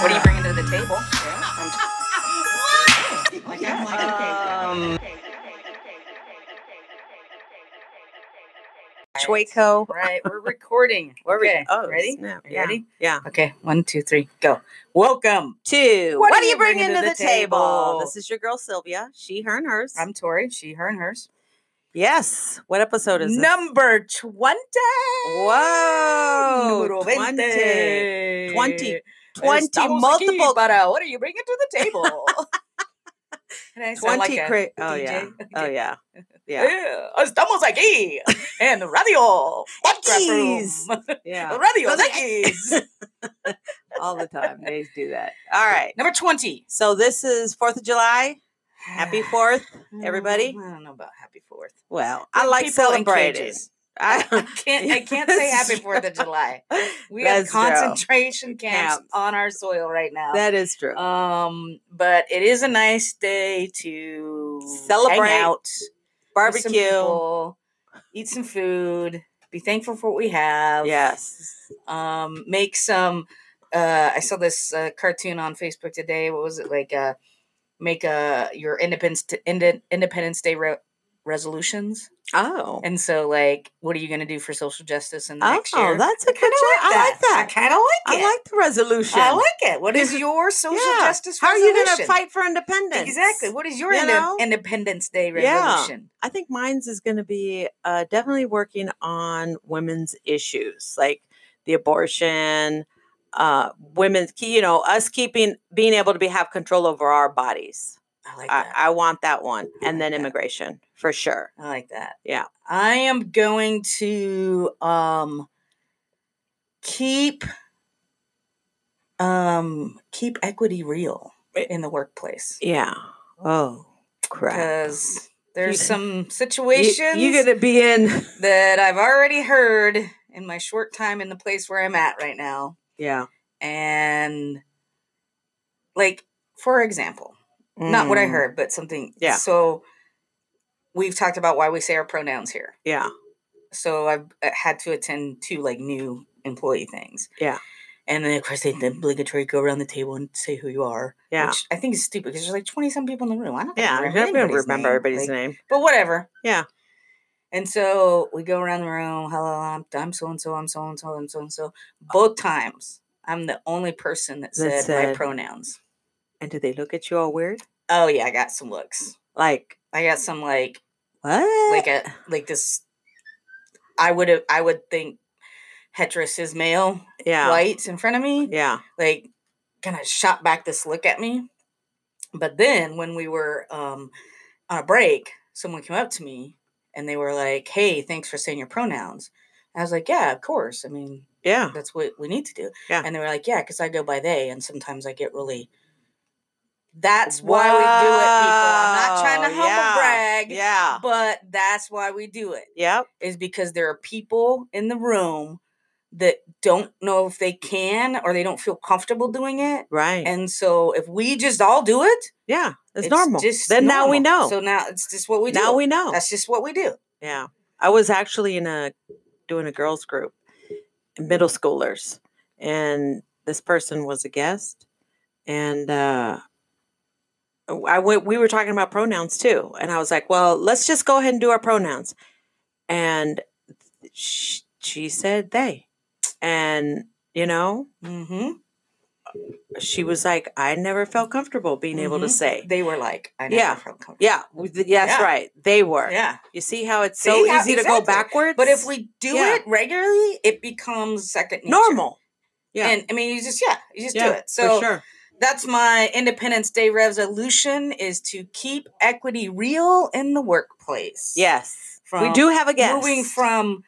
What are you bringing to the table? Um, Chwaco. Right, we're recording. Where we- okay, oh, ready? snap, yeah. Ready? Yeah. Okay, one, two, three, go. Welcome. Two. What What, are you bringing bringing to to the, the table? table? This is your girl Sylvia. She, her, and hers. I'm Tori. She, her, and hers. yes. What episode is this? Number 20. Whoa. Numero 20. 20. 20. 20 multiple. Aquí para what are you bringing to the table? And I sound 20 like cra- Oh, yeah. Oh, yeah. Yeah. Yeah, estamos aquí en Radio. X. Yeah. Radio X. All the time. They do that. All right. Number 20. So this is 4th of July. Happy 4th, mm, everybody. I don't know about Happy Fourth. Well, I like celebrating. I can't. I can't say Happy Fourth of. July. We have That's true. concentration camps Camps. on our soil right now. That is true. um, but it is a nice day to Celebrate. out, Barbecue. people, eat some food, be thankful for what we have. Yes. um make some uh i saw this uh, cartoon on facebook today what was it like uh make uh your independence Inde- independence day re- resolutions Oh. and so like what are you going to do for social justice in the Oh, next year Oh, that's a good. I like that. i that. kind of like I like the resolution. I like it what is your social Yeah. justice How are you going to fight for independence? exactly what is your You independence day Yeah. resolution I think mine's is going to be uh, definitely working on women's issues like the abortion, uh, women's, key you know, us keeping, being able to be have control over our bodies. I like that I want that one. I And then that. immigration for sure. I like that. Yeah. I am going to um keep um keep equity real in the workplace Yeah. Oh, crap. because there's You- some You, situations you're going to be in. that I've already heard in my short time in the place where I'm at right now Yeah. and like for example not what I Mm, heard but something Yeah. so we've talked about why we say our pronouns here Yeah. so I've uh, had to attend two like new employee things. Yeah. And then of course they the obligatory go around the table and say who you are. Yeah. Which I think is stupid because there's like twenty some people in the room. I don't know. Yeah. I'm remember to anybody's remember name. everybody's Like, name. But whatever. Yeah. And so we go around the room. Hello, I'm I'm so and so. I'm so and so. I'm so and so. Both times I'm the only person that That said, my pronouns. And do they look at you all weird? Oh yeah, I got some looks. Like, I got some like what? like a like this. I would have I would think heterosis male yeah. white in front of me. Yeah. like kind of shot back this look at me. But then when we were um, on a break, someone came up to me and they were like, "Hey, thanks for saying your pronouns." I was like, "Yeah, of course. I mean, Yeah. that's what we need to do." Yeah. And they were like, "Yeah, because I go by they, and sometimes I get really." That's why we do it, people. I'm not trying to humble yeah, brag, Yeah. but that's why we do it Yep. is because there are people in the room that don't know if they can or they don't feel comfortable doing it. Right. And so if we just all do it, yeah. It's, normal. just then now we know. So now it's just what we do. now we know. That's just what we do. yeah. I was actually in a doing a girls group, middle schoolers, and this person was a guest, and uh, I went. We were talking about pronouns too, and I was like, "Well, let's just go ahead and do our pronouns," and she, she said they, and you know, Mm-hmm. she was like, "I never felt comfortable being able to Mhm. say." They were like, I never Yeah. felt comfortable. Yeah, yeah, that's right. They were. Yeah. You see how it's so See easy to go exactly. backwards? But if we do Yeah. it regularly, it becomes second nature. normal. Yeah. And I mean, you just, yeah, you just do it. So sure. That's my Independence Day resolution is to keep equity real in the workplace. Yes. we do have a guest. moving from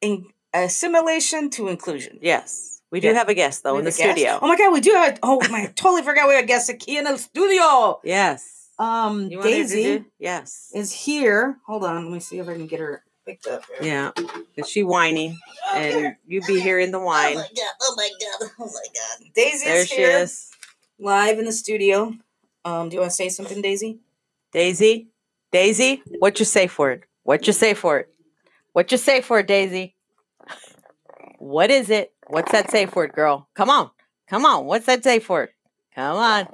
in, assimilation to inclusion. Yes. We do Yeah. have a guest though in the studio. Oh my god, we do have. Oh my, totally forgot we had a guest key in the studio. Yes. Um, You want her to Daisy Yes. is here. Hold on, let me see if I can get her picked up. Yeah. Is she whining? And you'd be hearing the whine. Oh my god! Oh my god! Oh my god! Daisy There is she here, is. live in the studio. Um, do you want to say something, Daisy? Daisy. Daisy, what you say for it? What you say for it? What you say for it, Daisy? What is it? What's that say for it, girl? Come on. Come on. What's that say for it? Come on.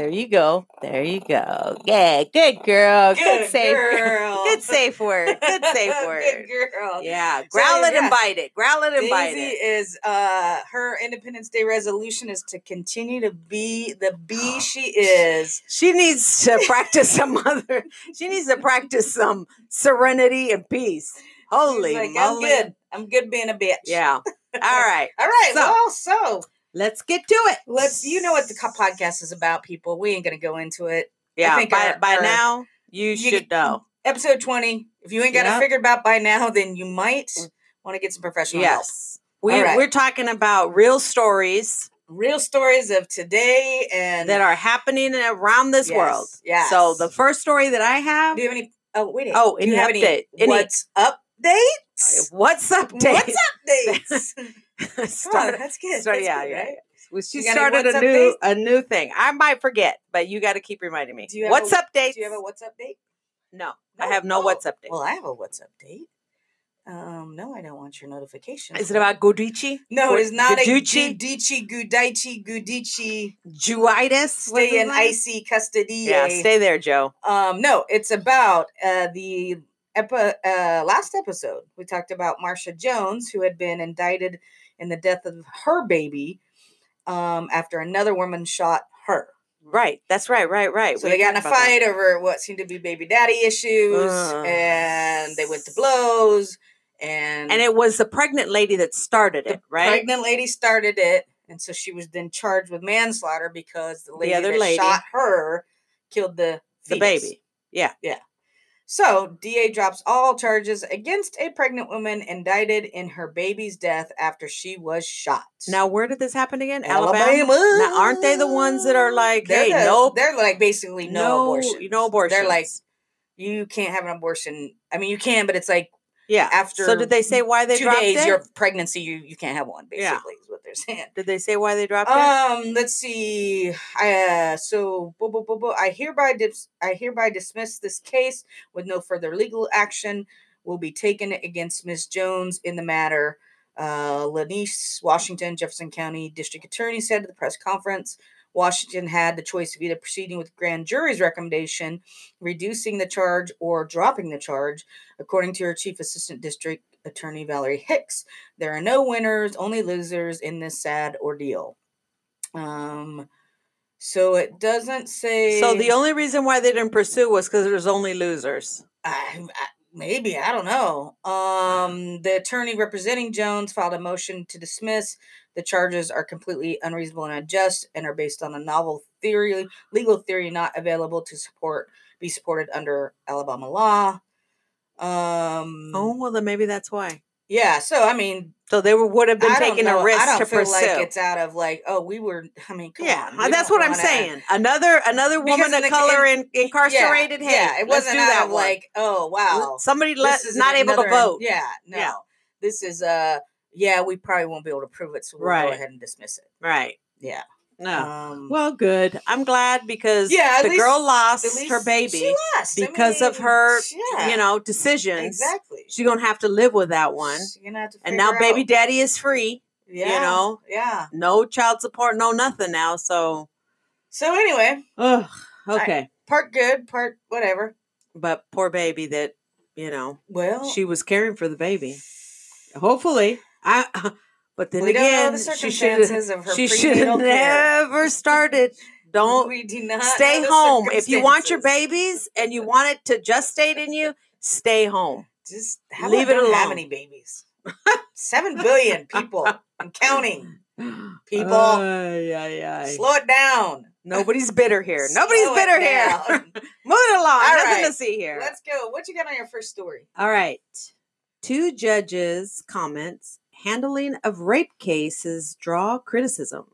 There you go. There you go. Yeah, good girl. Good, safe girl. Good safe word. Good safe word. Good girl. Yeah. Growl it yeah. and bite it. Growl it and bite Daisy it. is uh her Independence Day resolution is to continue to be the bee she is. She needs to practice some other. She needs to practice some serenity and peace. Holy She's like, moly! I'm good. I'm good being a bitch. Yeah. All right. All right. So- well, so Let's get to it. let's. You know what the podcast is about, people. We ain't gonna go into it. Yeah. think uh, by our- by our- now you, you should get- know. Episode twenty. If you ain't got it Yep. figured out by now, then you might mm. want to get some professional help. Yes. We, All right. We're talking about real stories Real stories of today and that are happening around this Yes, world. Yeah. So the first story that I have. Do you have any? Oh wait. Oh, any have update? any? Any- What's updates? What's up, Dave? What's updates? Start, that's good. start, that's yeah, good, yeah. right? Well, she started a new a new thing. I might forget, but you got to keep reminding me. Do you have What's a- update? Do you have a what's update? No, I have no Oh, what's update. Well, I have a what's update. Um, no, I don't want your notification. Is it about Godici? No, it is not a Gudici? Gudici, Gudici. What's Stay in icy custody. Yeah, stay there, Joe. Um, no, it's about uh, the epi- uh, last episode. We talked about Marsha Jones, who had been indicted in the death of her baby um, after another woman shot her. Right, that's right, right, right. So We they got in a about that. fight over what seemed to be baby daddy issues, Ugh. and they went to blows. And, and it was the pregnant lady that started the it, right? pregnant lady started it, and so she was then charged with manslaughter because the lady other that lady- shot her killed the the baby. Yeah. Yeah. So, DA drops all charges against a pregnant woman indicted in her baby's death after she was shot. Now, where did this happen again? Alabama. Now, aren't they the ones that are like, They're hey, the- no, They're like basically no, no, abortion. no abortion. They're like, you can't have an abortion. I mean, you can, but it's like yeah. after so did they say why they two dropped days it? your pregnancy, you you can't have one. Basically, Yeah. is what they're saying. Did they say why they dropped it? Um, let's see. I, uh, so. I hereby dis- I hereby dismiss this case with no further legal action will be taken against Ms. Jones in the matter. Uh, Lynneice Washington, Jefferson County District Attorney said at the press conference. Washington had the choice of either proceeding with grand jury's recommendation, reducing the charge, or dropping the charge. According to her chief assistant district attorney Valerie Hicks, there are no winners, only losers in this sad ordeal. Um, so it doesn't say. so the only reason why they didn't pursue was because there's only losers. I, I, maybe I don't know. Um, the attorney representing Jones filed a motion to dismiss. The charges are completely unreasonable and unjust, and are based on a novel theory, legal theory not available to support be supported under Alabama law. Um. Oh well, then maybe that's why. yeah. So I mean, So they were, would have been taking know. a risk I don't to feel pursue. like it's out of like, oh, we were. I mean, come yeah, on. that's what I'm saying. Another another woman of color in- in, incarcerated. Yeah, hey, yeah, it wasn't out that of one. like, oh wow, somebody let, is not able to vote. Yeah, no. Yeah. This is uh yeah, we probably won't be able to prove it, so we'll Right. go ahead and dismiss it. Right. Yeah. No. Um well, good. I'm glad because Yeah, the least- girl lost her baby she lost. I because of her, yeah, you know, decisions. exactly. She's gonna have to live with that one. She's gonna have to And now baby out- daddy is free. yeah, You know, Yeah. No child support, no nothing now. So, So anyway, ugh, okay. part good, part whatever. but poor baby that, you know, Well, she was caring for the baby. Hopefully, I. But then we again, the she should she should have never started. Don't we do not stay home. If you want your babies and you want it to gestate in you, stay home. just leave it don't have any babies. Seven billion people and counting. People. Ay, ay, ay. Slow it down. Nobody's bitter here. Nobody's Slow it bitter here. Move Moving along. All Nothing to right. see here. Let's go. What you got on your first story? All right. Two judges' comments handling of rape cases draw criticism.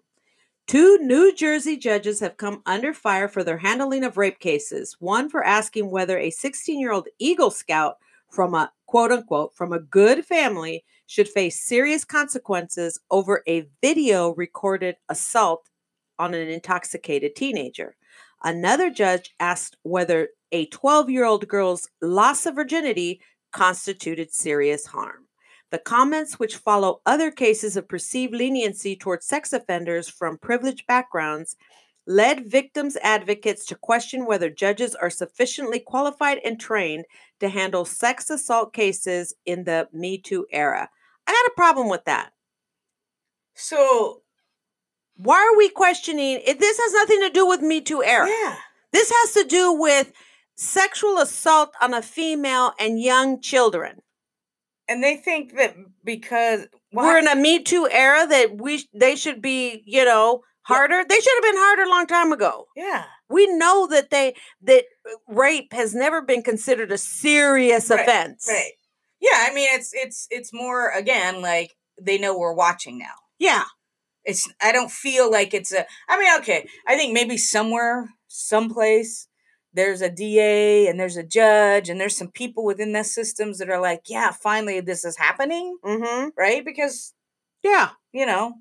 Two New Jersey judges have come under fire for their handling of rape cases. One for asking whether a 16 year old Eagle Scout from a quote unquote from a good family should face serious consequences over a video recorded assault on an intoxicated teenager. Another judge asked whether a 12 year old girl's loss of virginity constituted serious harm. The comments, which follow other cases of perceived leniency towards sex offenders from privileged backgrounds, led victims' advocates to question whether judges are sufficiently qualified and trained to handle sex assault cases in the Me Too era. I got a problem with that. So Why are we questioning? It, this has nothing to do with Me Too era. yeah, This has to do with sexual assault on a female and young children. And they think that because well, We're in a Me Too era that we they should be, you know, harder. They should have been harder a long time ago. yeah, We know that they that uh, rape has never been considered a serious Right, offense. right. Yeah, I mean it's it's it's more again like they know we're watching now. Yeah. It's I don't feel like it's a I mean, okay. I think maybe somewhere, someplace, there's a DA and there's a judge and there's some people within the systems that are like, yeah, finally this is happening, Mm-hmm. right? Because, Yeah. you know,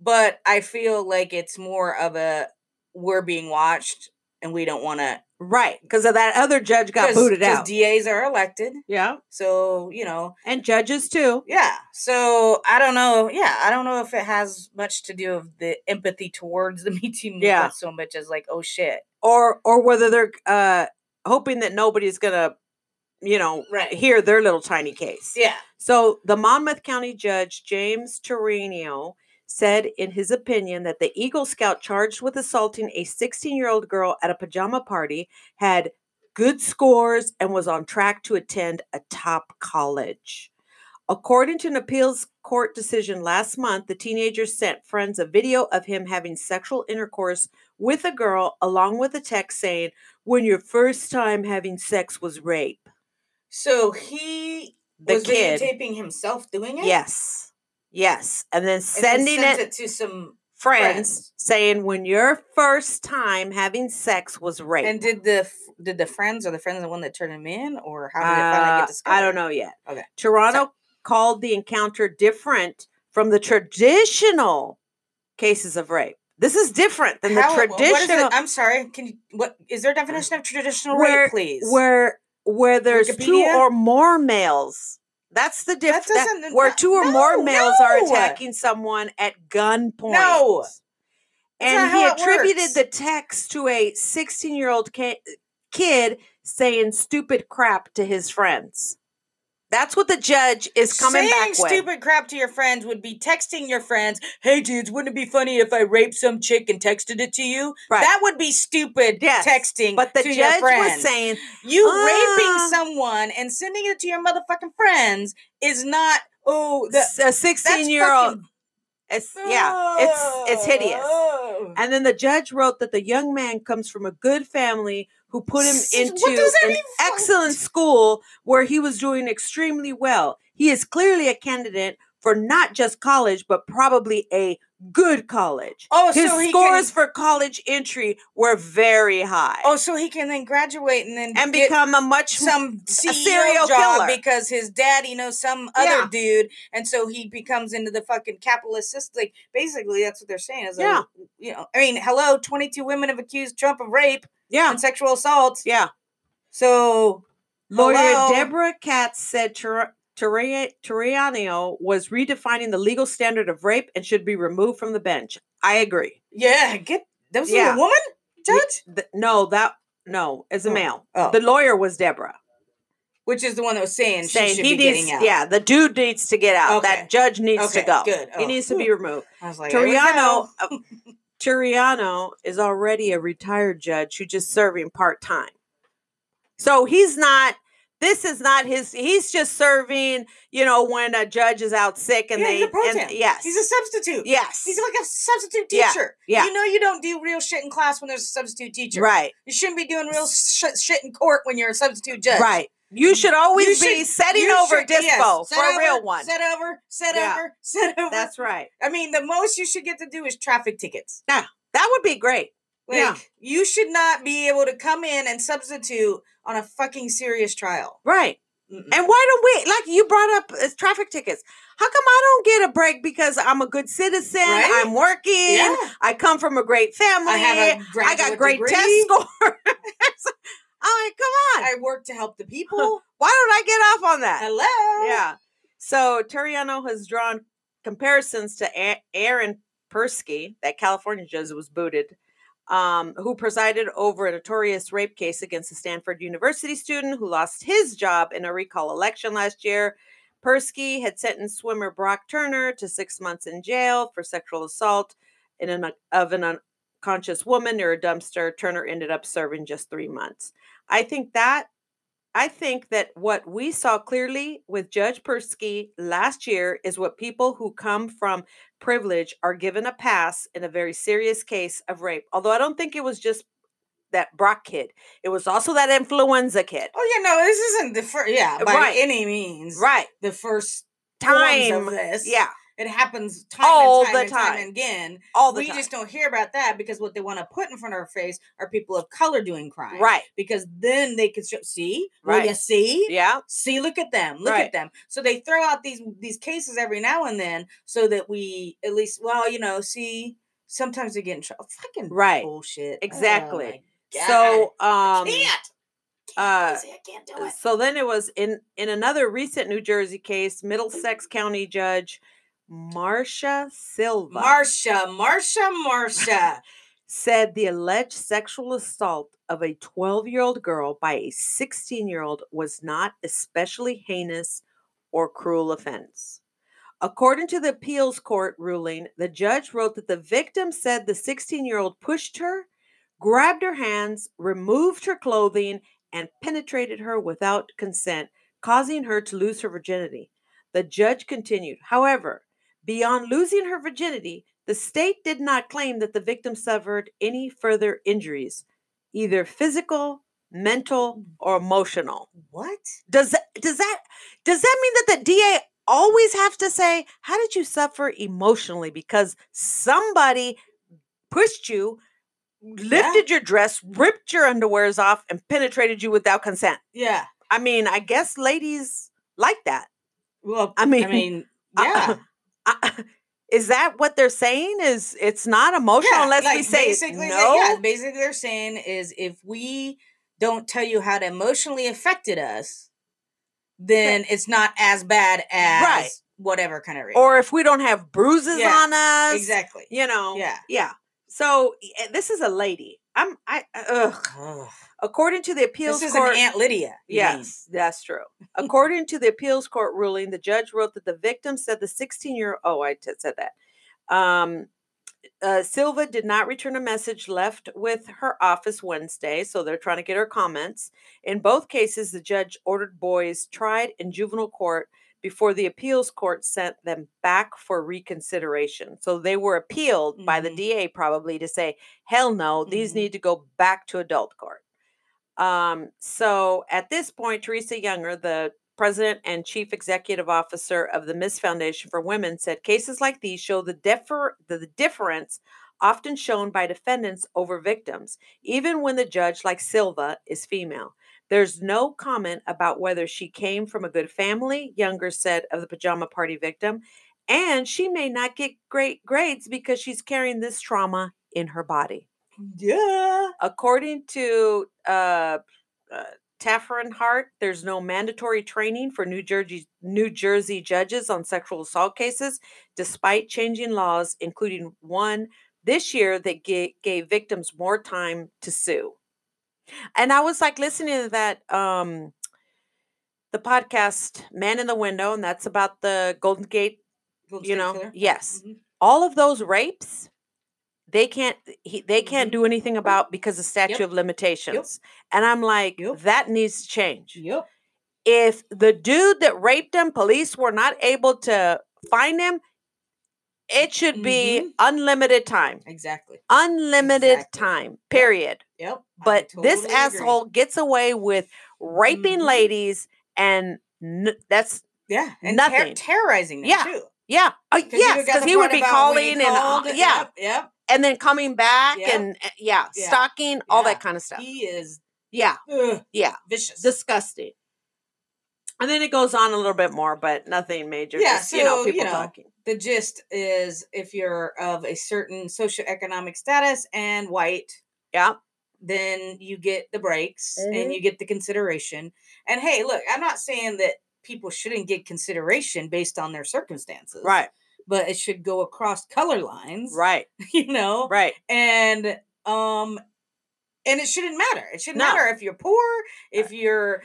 but I feel like it's more of a we're being watched and we don't want to Right. Because of that other judge got booted out. Because DAs are elected. yeah. So, you know, And judges too. yeah. So I don't know. Yeah, I don't know if it has much to do with the empathy towards the Me Too movement Yeah. so much as like, oh shit. Or or whether they're uh hoping that nobody's gonna, you know, Right. hear their little tiny case. Yeah. So the Monmouth County Judge James Torino said in his opinion that the Eagle Scout charged with assaulting a 16-year-old girl at a pajama party had good scores and was on track to attend a top college. According to an appeals court decision last month, the teenager sent friends a video of him having sexual intercourse with a girl along with a text saying, "When your first time having sex was rape." So he The was kid videotaping himself doing it? Yes. Yes. And then sending sent it, it to some friends, friends. saying when your first time having sex was rape. and did the did the friends or the friends the one that turned him in or how did it finally Uh, get discovered? I don't know yet. Okay. Toronto called the encounter different from the traditional cases of rape. This is different than How- the what is it? traditional I'm sorry. Can you what is there a definition of traditional where, rape, please? where where there's two or more males. That's the difference. doesn't- Where two or more no, males are attacking someone at gunpoint. No. And he attributed the text to a 16 year old kid saying stupid crap to his friends. That's what the judge is coming Saying back with. Saying stupid crap to your friends would be texting your friends, "Hey dudes, wouldn't it be funny if I raped some chick and texted it to you?" Right. That would be stupid Yes, texting. but the judge was saying, you "Ah." raping someone and sending it to your motherfucking friends is not. Oh, the, a 16 year old. It's, yeah, it's it's hideous. Oh. And then the judge wrote that the young man comes from a good family who put him into an excellent school where he was doing extremely well. He is clearly a candidate for not just college, but probably a good college. Oh, His so scores can, for college entry were very high. Oh, so he can then graduate and then and become a much some CEO serial job killer. because his daddy knows some Yeah. other dude, and so he becomes into the fucking capitalist system. Like basically, that's what they're saying. Is Yeah. like, you know, I mean, hello, twenty two women have accused Trump of rape yeah, and sexual assault. yeah. So Lawyer hello? Deborah Katz said Tur- Turri- was redefining the legal standard of rape and should be removed from the bench. I agree. yeah, get that was Yeah. a woman judge, th- no, that no, as a Oh. male. Oh. The lawyer was Deborah which is the one that was saying, saying she should he be needs, getting out. yeah, the dude needs to get out. Okay. That judge needs to go. good. He Oh, needs to be removed. I was like, here we Turiano, go. Turiano is already a retired judge who's just serving part time. So he's not. This is not his. He's just serving. You know, when a judge is out sick and yeah, they. he's a pro and- yes. he's a substitute. yes. He's like a substitute Yeah, teacher. yeah. You know you don't do real shit in class when there's a substitute teacher. right. You shouldn't be doing real sh- shit in court when you're a substitute judge. Right. You should always You be should- setting over should- dispo yes, for set a real one. Set over, set Yeah. over, set over. That's right. I mean, the most you should get to do is traffic tickets. Yeah, that would be great. Like, Yeah. you should not be able to come in and substitute on a fucking serious trial. Right. Mm-mm. And why don't we, like you brought up uh, traffic tickets. How come I don't get a break because I'm a good citizen? Right? I'm working. yeah. I come from a great family. I have a I got great degree. test scores. I'm like, come on. I work to help the people. Why don't I get off on that? Hello. Yeah. So Turiano has drawn comparisons to A- Aaron Persky, that California judge was booted, um, who presided over a notorious rape case against a Stanford University student who lost his job in a recall election last year. Persky had sentenced swimmer Brock Turner to six months in jail for sexual assault in an, of an unconscious woman near a dumpster. Turner ended up serving just three months. I think that I think that what we saw clearly with Judge Persky last year is what people who come from privilege are given a pass in a very serious case of rape. Although I don't think it was just that Brock kid, it was also that influenza kid. Oh yeah, no, this isn't the first. Yeah, by Right. any means, Right. The first Time. of this. Yeah. It happens time All and time the and time time. again. All the we time. just don't hear about that because what they want to put in front of our face are people of color doing crime. right. Because then they can show, see, well, Right. you see, Yeah. see, look at them, look Right. at them. So they throw out these these cases every now and then so that we at least, well, you know, see. Sometimes they get in trouble. Fucking Right. bullshit. Oh, Exactly. God. So I um can't. uh, I can't do it. so then it was in in another recent New Jersey case, Middlesex County Judge Marcia Silva Marsha, Marsha, Marsha. said the alleged sexual assault of a 12 year old girl by a 16 year old was not especially heinous or cruel offense. According to the appeals court ruling, the judge wrote that the victim said the 16 year old pushed her, grabbed her hands, removed her clothing, and penetrated her without consent, causing her to lose her virginity. The judge continued, however, beyond losing her virginity, the state did not claim that the victim suffered any further injuries, either physical, mental, mm. or emotional. what? Does that does that does that mean that the DA always have to say, "How did you suffer emotionally?" Because somebody pushed you, lifted your dress, ripped your underwears off, and penetrated you without consent. Yeah. I mean, I guess ladies like that. Well, I mean I mean, yeah. I- is that what they're saying? Is it's not emotional yeah, unless we like, say basically, no? they- yeah, basically they're saying is if we don't tell you how it emotionally affected us, then it's not as bad as Right. whatever kind of rape. or if we don't have bruises Yeah, on us, exactly. You know, Yeah. yeah. So eh, this is a lady. I'm I ugh. Ugh. According to the appeals This is court, an Aunt Lydia. you mean. yes, that's true. According to the appeals court ruling, the judge wrote that the victim said the 16 year oh I t- said that. Um, uh, Silva did not return a message left with her office Wednesday, so they're trying to get her comments. In both cases, the judge ordered boys tried in juvenile court before the appeals court sent them back for reconsideration. So they were appealed by the Mhm. DA probably to say, hell no, these Mhm. need to go back to adult court. Um, so at this point, Teresa Younger, the president and chief executive officer of the Ms. Foundation for Women, said cases like these show the, differ- the, the difference often shown by defendants over victims, even when the judge, like Silva, is female. There's no comment about whether she came from a good family, Younger said of the pajama party victim, and she may not get great grades because she's carrying this trauma in her body. Yeah. According to uh, uh, Hart, there's no mandatory training for New Jersey New Jersey judges on sexual assault cases, despite changing laws, including one this year that gave victims more time to sue. And I was like listening to that um, the podcast "Man in the Window," and that's about the Golden Gate. Golden You State know, Killer? yes. Mhm. All of those rapes, they can't he, they can't Mhm. do anything about because of statute of limitations. And I'm like, Yep. that needs to change. Yep. If the dude that raped him, police were not able to find him, it should be Mhm. unlimited time. Exactly. Unlimited Exactly. time. Period. Yep. But this totally agree. asshole gets away with raping Mhm. ladies, and n- that's Yeah, and ter- Nothing. terrorizing them Yeah. too. yeah, you yes, because he would be about when he calling and uh, yeah, yep, yep. and then coming back Yep. and uh, yeah, Yeah. stalking, all Yeah. that kind of stuff. He is yeah, ugh, yeah, vicious. disgusting. And then it goes on a little bit more, but nothing major. Yeah, just, you know, so, you people know, talking. the gist is if you're of a certain socioeconomic status and white, Yeah, then you get the breaks Mhm. and you get the consideration. And hey, look, I'm not saying that people shouldn't get consideration based on their circumstances. right, But it should go across color lines. right, You know? right. And um and it shouldn't matter. It shouldn't No. matter if you're poor, if you're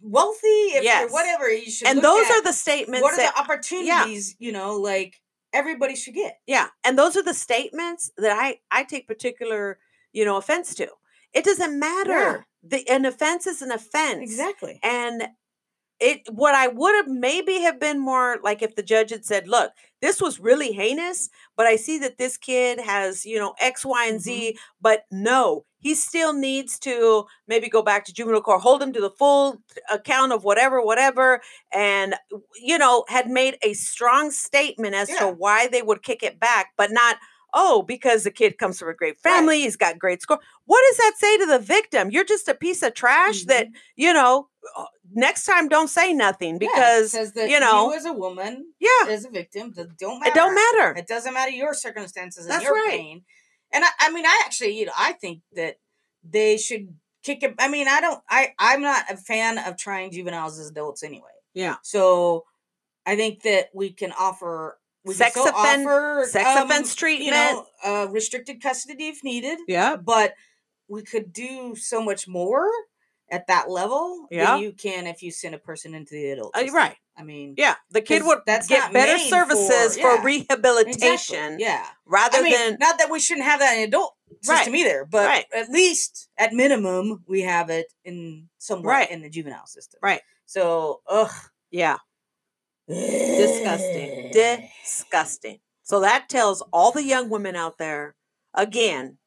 wealthy, if Yes. you're whatever. You should And those are the statements what are that the opportunities, you know, like everybody should get. Yeah, and those are the statements that I I take particular, you know, offense to. It doesn't matter. The an offense is an offense. Exactly. And it what I would have maybe have been more like if the judge had said, "Look, this was really heinous, but I see that this kid has, you know, X, Y, and mm-hmm. Z, but no, he still needs to maybe go back to juvenile court, hold him to the full account uh, of whatever, whatever, and you know, had made a strong statement as Yeah. to why they would kick it back, but not oh, because the kid comes from a great Right. family, he's got great score. What does that say to the victim? You're just a piece of trash that, Mhm. you know, uh, next time don't say nothing Yeah, because, says that you know, as a woman, yeah, as a victim, it don't matter. it don't matter. It doesn't matter your circumstances and That's your right. pain. And I, I mean, I actually, you know, I think that they should kick it. I mean, I don't. I I'm not a fan of trying juveniles as adults anyway. Yeah. So I think that we can offer we Sex offer sex um, offense You know, uh, restricted custody if needed. Yeah. But we could do so much more at that level Yeah. than you can if you send a person into the adult. Uh, right. I mean, Yeah. The kid would that's get better services for- for, rehabilitation exactly. Yeah. rather I mean, than not that we shouldn't have that in adult Right. system either, but Right. at least at minimum we have it in somewhat Right. in the juvenile system. Right. So, ugh, yeah, disgusting. Disgusting. So that tells all the young women out there again,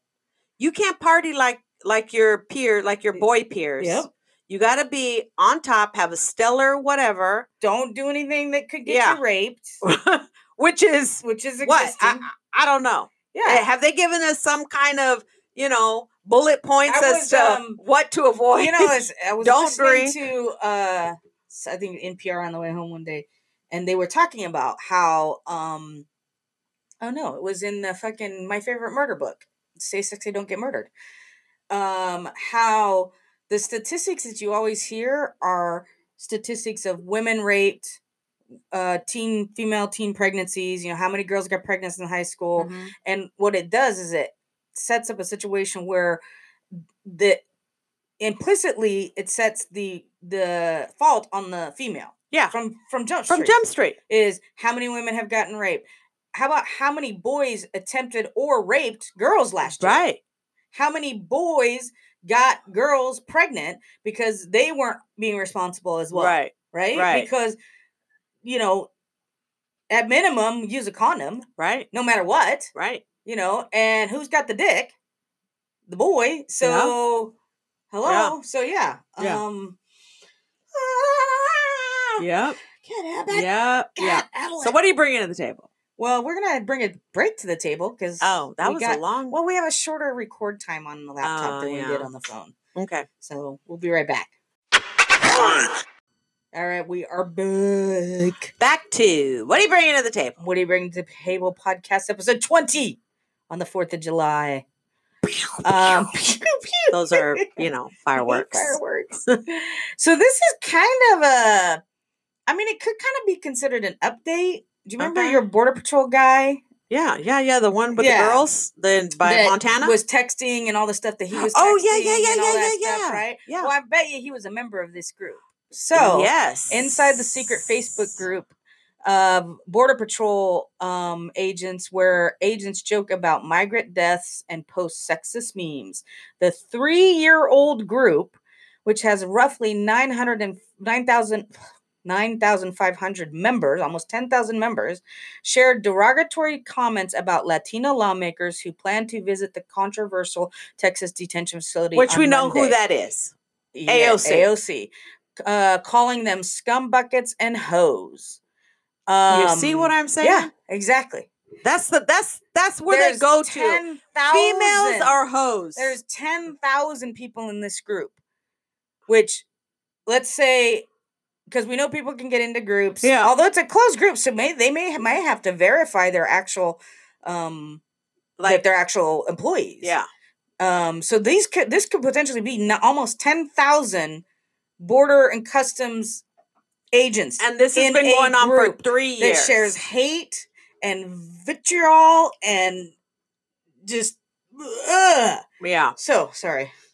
you can't party like like your peer, like your boy peers. Yep. You got to be on top, have a stellar whatever, Don't do anything that could get Yeah. you raped, which is which is what existing. I, I I don't know. yeah. Have they given us some kind of you know bullet points I as was, to um, what to avoid? you know, I was, I was Don't listening drink. to uh, I think NPR on the way home one day, and they were talking about how um, oh no, it was in the fucking my favorite murder book, "Stay Sexy, Don't Get Murdered." Um, how the statistics that you always hear are statistics of women raped, uh, teen female teen pregnancies. You know how many girls got pregnant in high school, Mhm. and what it does is it sets up a situation where the implicitly it sets the the fault on the female Yeah. from from jump Street. from Jump Street. is how many women have gotten raped how about how many boys attempted or raped girls last year Right. how many boys got girls pregnant because they weren't being responsible as well right. right right. because you know at minimum use a condom Right. no matter what Right. you know, and who's got the dick? The boy. So hello. So yeah. Yeah. Um Yep. Can't have it. Yep. Yeah. So what are you bringing to the table? Well, we're gonna bring a break to the table because Oh, that was got- a long well, we have a shorter record time on the laptop Oh, than we did on the phone. Okay. So we'll be right back. All right, we are back. Back to what are you bringing to the table? What are you bringing to the table? Podcast episode twenty on the Fourth of July. Um, pew, pew. Those are, you know, fireworks. Fireworks. so this is kind of a. I mean, it could kind of be considered an update. Do you remember Okay. your border patrol guy Yeah, yeah, yeah. The one with Yeah. the girls, the by that Montana. was texting and all the stuff that he was? oh yeah, yeah, yeah, yeah, yeah, stuff, yeah. Right. Yeah. Well, I bet you he was a member of this group. So yes, inside the secret Facebook group of Border Patrol um, agents, where agents joke about migrant deaths and post sexist memes. The three year old group, which has roughly 900 and 9,000. 9,500 members, almost 10,000 members, shared derogatory comments about Latino lawmakers who plan to visit the controversial Texas detention facility. which we know who that is. Yeah, AOC. AOC. Uh, calling them scum buckets and hoes. Um, you see what I'm saying? Yeah, exactly. That's the that's that's where There's they go to. 10,000 Females are hoes. There's 10,000 people in this group, which let's say, because we know people can get into groups. Yeah. Although it's a closed group, so may they may might have to verify their actual, um, like their actual employees. yeah. Um. So these could this could potentially be almost 10,000 border and customs agents And this has been going on for three that years. shares hate and vitriol and just ugh. yeah. So sorry.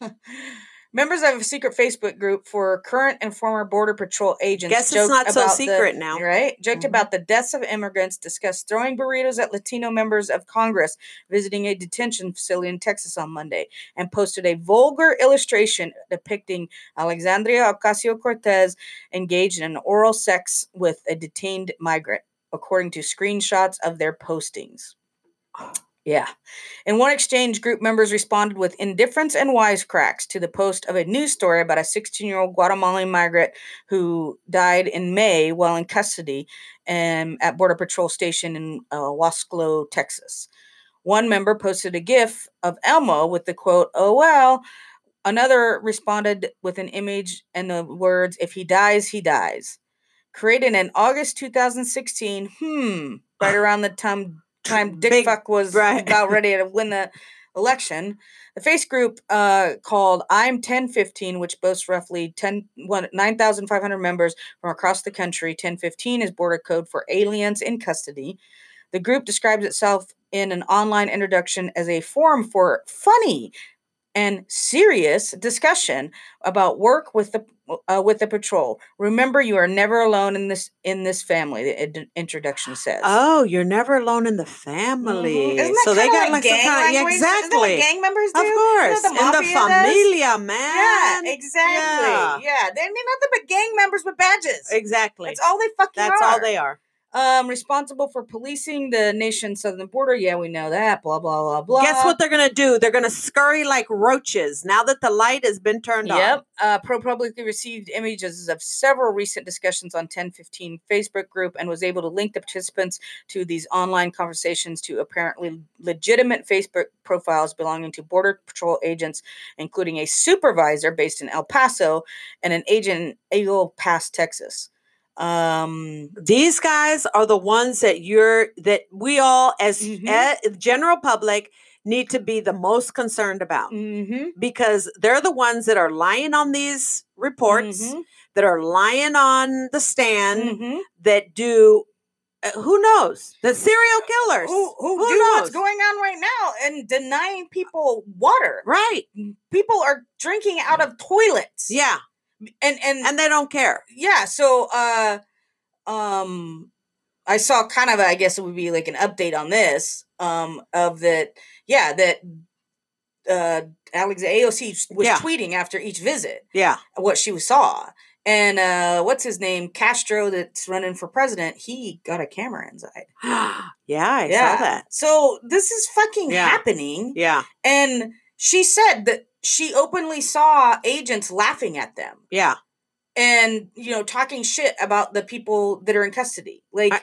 Members of a secret Facebook group for current and former Border Patrol agents. Guess it's joked not so about the- secret now. right? Joked Mhm. about the deaths of immigrants, discussed throwing burritos at Latino members of Congress visiting a detention facility in Texas on Monday, and posted a vulgar illustration depicting Alexandria Ocasio Cortez engaged in oral sex with a detained migrant, according to screenshots of their postings. Yeah. In one exchange, group members responded with indifference and wisecracks to the post of a news story about a 16 year old Guatemalan migrant who died in May while in custody um, at Border Patrol Station in uh, Weslaco, Texas. One member posted a GIF of Elmo with the quote, Oh, well. Another responded with an image and the words, If he dies, he dies. Created in August 2016, hmm, right around the time time Dick Big- Fuck was right. about ready to win the election. The face group uh, called I'm 1015, which boasts roughly 10, one- 9,500 members from across the country. 1015 is border code for aliens in custody. The group describes itself in an online introduction as a forum for funny and serious discussion about work with the uh, with the patrol. Remember, you are never alone in this in this family. The in- introduction says. Oh, you're never alone in the family. Mhm. Isn't that so they got like like gang kind yeah, language? Isn't that what exactly. gang members do? Of course. In the does? familia, man. Yeah, exactly. Yeah. Yeah. they need nothing but gang members with badges. Exactly. That's all they fucking That's are. all they are. Um, responsible for policing the nation's southern border. Yeah, we know that. Blah blah blah blah. Guess what they're gonna do? They're gonna scurry like roaches now that the light has been turned Yep. on. Uh, ProPublica received images of several recent discussions on 1015 Facebook group and was able to link the participants to these online conversations to apparently legitimate Facebook profiles belonging to Border Patrol agents, including a supervisor based in El Paso and an agent in Eagle Pass, Texas. Um, These guys are the ones that you're that we all as Mhm. eh, general public need to be the most concerned about mhm, because they're the ones that are lying on these reports, mhm, that are lying on the stand, mhm. that do uh, who knows the serial killers Who, who, Who do what's knows? going on right now and denying people water. right People are drinking out of toilets. yeah and and, and they don't care. Yeah so uh um i saw kind of i guess it would be like an update on this um of that yeah that uh alex aoc was Yeah. tweeting after each visit yeah. what she saw. And uh what's his name? Castro that's running for president he got a camera inside. Yeah i yeah saw that. so this is fucking Yeah. happening. Yeah. And she said that she openly saw agents laughing at them. Yeah. And you know talking shit about the people that are in custody. Like I-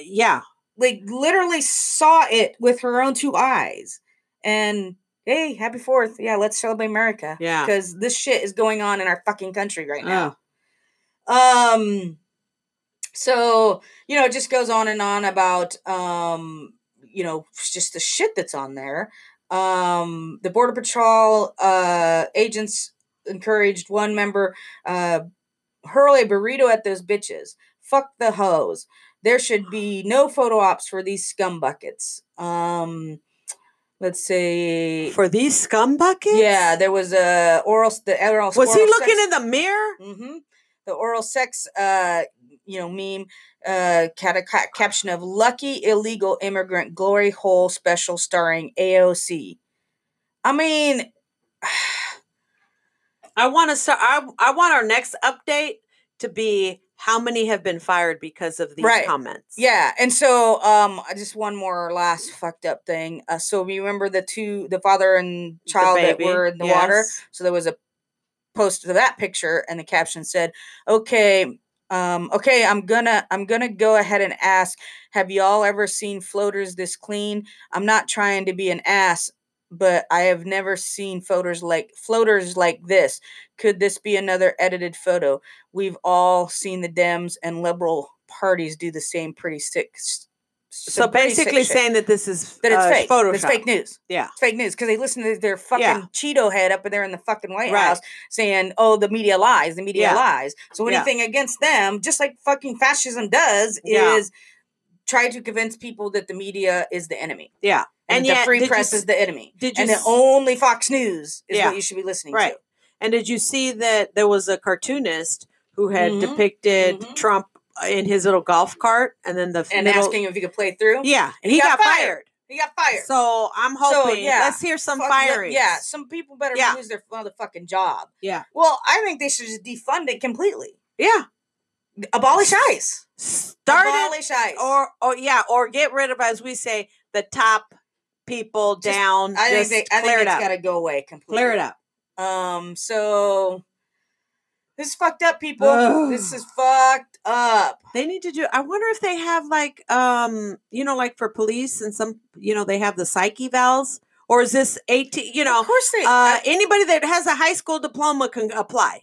yeah. like literally saw it with her own two eyes. And hey happy fourth. Yeah let's celebrate america. Yeah. because this shit is going on in our fucking country right now. Oh. um so you know it just goes on and on about um you know just the shit that's on there um the border patrol uh agents encouraged one member uh hurl a burrito at those bitches. Fuck the hoes. There should be no photo ops for these scum buckets. Um let's say for these scum buckets? Yeah there was a oral the oral was he looking sex- in the mirror? Hmm The oral sex, uh, you know, meme, uh, cat a caption of "Lucky illegal immigrant glory hole special starring AOC." I mean, I want to start. I, I want our next update to be how many have been fired because of these Right. comments. yeah. And so, um, I just one more last fucked up thing. Uh, so remember the two, the father and child that were in the water. So there was a posted that picture and the caption said, "Okay, um, okay, I'm gonna I'm gonna go ahead and ask, have y'all ever seen floaters this clean? I'm not trying to be an ass, but I have never seen floaters like floaters like this. Could this be another edited photo? We've all seen the Dems and liberal parties do the same pretty sick. So some pretty sick basically saying that this is that it's uh, fake. Photoshop. It's fake news. Yeah. It's fake news because they listen to their fucking Yeah. Cheeto head up there in the fucking White Right. House saying, "Oh, the media lies. The media Yeah. lies." So Yeah. anything against them, just like fucking fascism does, Yeah. is try to convince people that the media is the enemy Yeah. and, And the yet, free did you press is the enemy, Did you and s- only Fox News is Yeah. what you should be listening Right. to. And did you see that there was a cartoonist who had Mhm, depicted mhm. Trump in his little golf cart, and then the And middle, asking if he could play through. yeah, And he, he got, got fired. fired. He got fired. So I'm So, hoping. yeah. Let's hear some firing. yeah, some people better Yeah. lose their motherfucking job. yeah, Well, I think they should just defund it completely. yeah. Abolish ICE. Start it, Abolish ICE. or or yeah, or get rid of, as we say, the top people Just- down. I think they, I think it it's got to go away completely. Clear it up. Um. So this is fucked up, people. Ugh. This is fucked up. They need to do. I wonder if they have like, um, you know, like for police and some, you know, they have the psych evals. or is this eighteen? You know, of course they. uh, I, anybody that has a high school diploma can apply.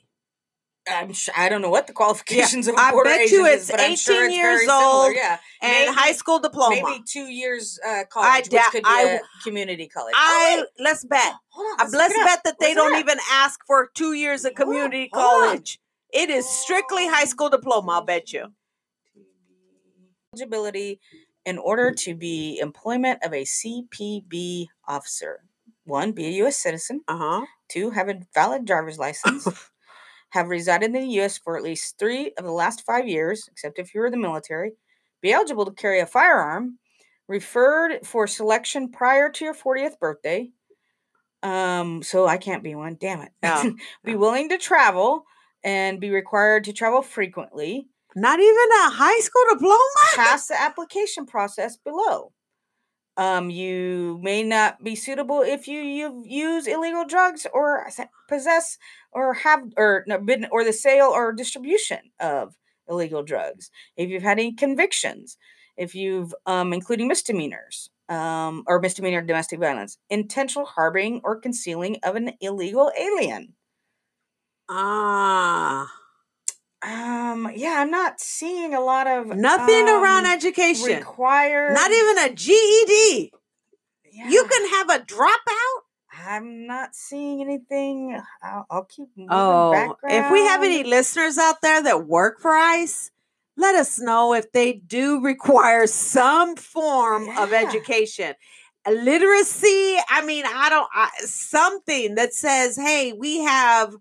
I'm sure, I don't know what the qualifications of a I border bet agent you is, it's but I'm sure 18 it's years old Yeah, And Maybe- high school diploma. maybe two years uh, college, which doubt- could be I community college. I oh, let's bet. hold on. Let's, Let's look it up. bet that they Let's don't even ask for two years of Hold on, community hold on. college. It is strictly high school diploma. I'll bet you. eligibility in order to be employment of a CPB officer. One, be a U.S. citizen. Uh huh. Two, have a valid driver's license. have resided in the U.S. for at least three of the last five years, except if you were in the military. Be eligible to carry a firearm. Referred for selection prior to your 40th birthday. Um, so I can't be one. Damn it. Yeah, be willing to travel and be required to travel frequently. Not even a high school diploma. pass the application process below. Um, you may not be suitable if you, you use illegal drugs or possess or have or been or the sale or distribution of illegal drugs. If you've had any convictions, if you've um, including misdemeanors um, or misdemeanor domestic violence, intentional harboring or concealing of an illegal alien. Ah, Um, yeah, I'm not seeing a lot of nothing around um, education. required. Not even a GED. You can have a dropout. I'm not seeing anything. I'll, I'll keep moving Oh, if we have any listeners out there that work for ICE, let us know if they do require some form of education. Literacy, I mean, I don't, I, something that says, hey, we have,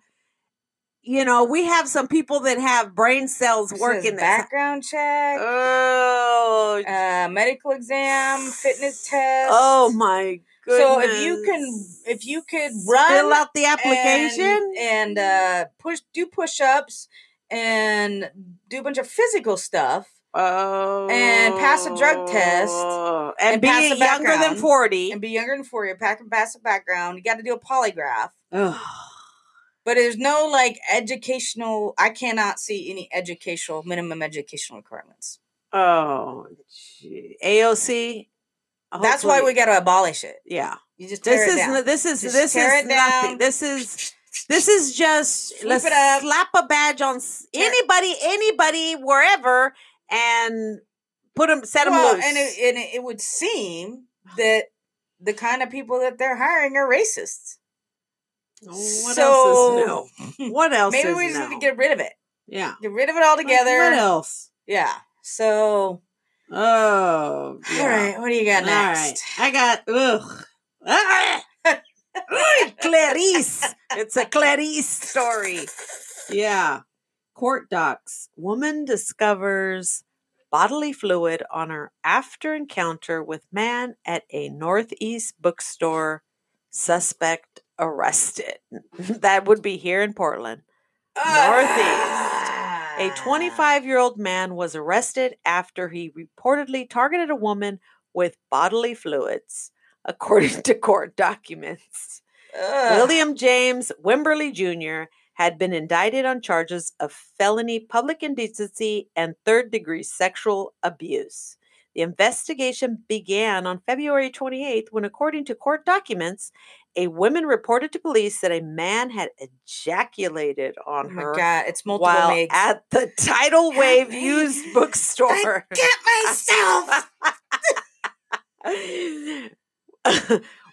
you know, we have some people that have brain cells working. background check, Oh, uh, medical exam, fitness test. oh my goodness. So if you can, if you could run, fill out the application, and, uh, push, do push-ups, and do a bunch of physical stuff, oh, And pass a drug test, and, and be younger than 40. and be younger than 40. you pack and pass a background. You got to do a polygraph. Ugh. But there's no like educational. I cannot see any educational minimum educational requirements. Oh, gee. AOC. That's why we got to abolish it. Yeah, You just tear this it is down. this is Just this is nothing. This is this is just let's slap a badge on anybody, anybody, wherever, and put them, set them well, loose. and it, and it would seem that the kind of people that they're hiring are racists. What so else is new? What else maybe is we just new? need to get rid of it. yeah. Get rid of it altogether. What else? Yeah. So, Oh, yeah. all right. What do you got All right. next? I got ugh. Ah! Clarice. It's a Clarice story. Yeah. Court docs. Woman discovers bodily fluid on her after encounter with man at a Northeast bookstore. Suspect arrested. that would be here in Portland. Ah. A 25 year old man was arrested after he reportedly targeted a woman with bodily fluids, according to court documents. Ugh. William James Wimberly Jr. had been indicted on charges of felony public indecency and third degree sexual abuse. The investigation began on February 28th when, according to court documents, a woman reported to police that a man had ejaculated Oh on my her god, it's multiple while Miggs. at the Title Wave me. used bookstore. Get myself. I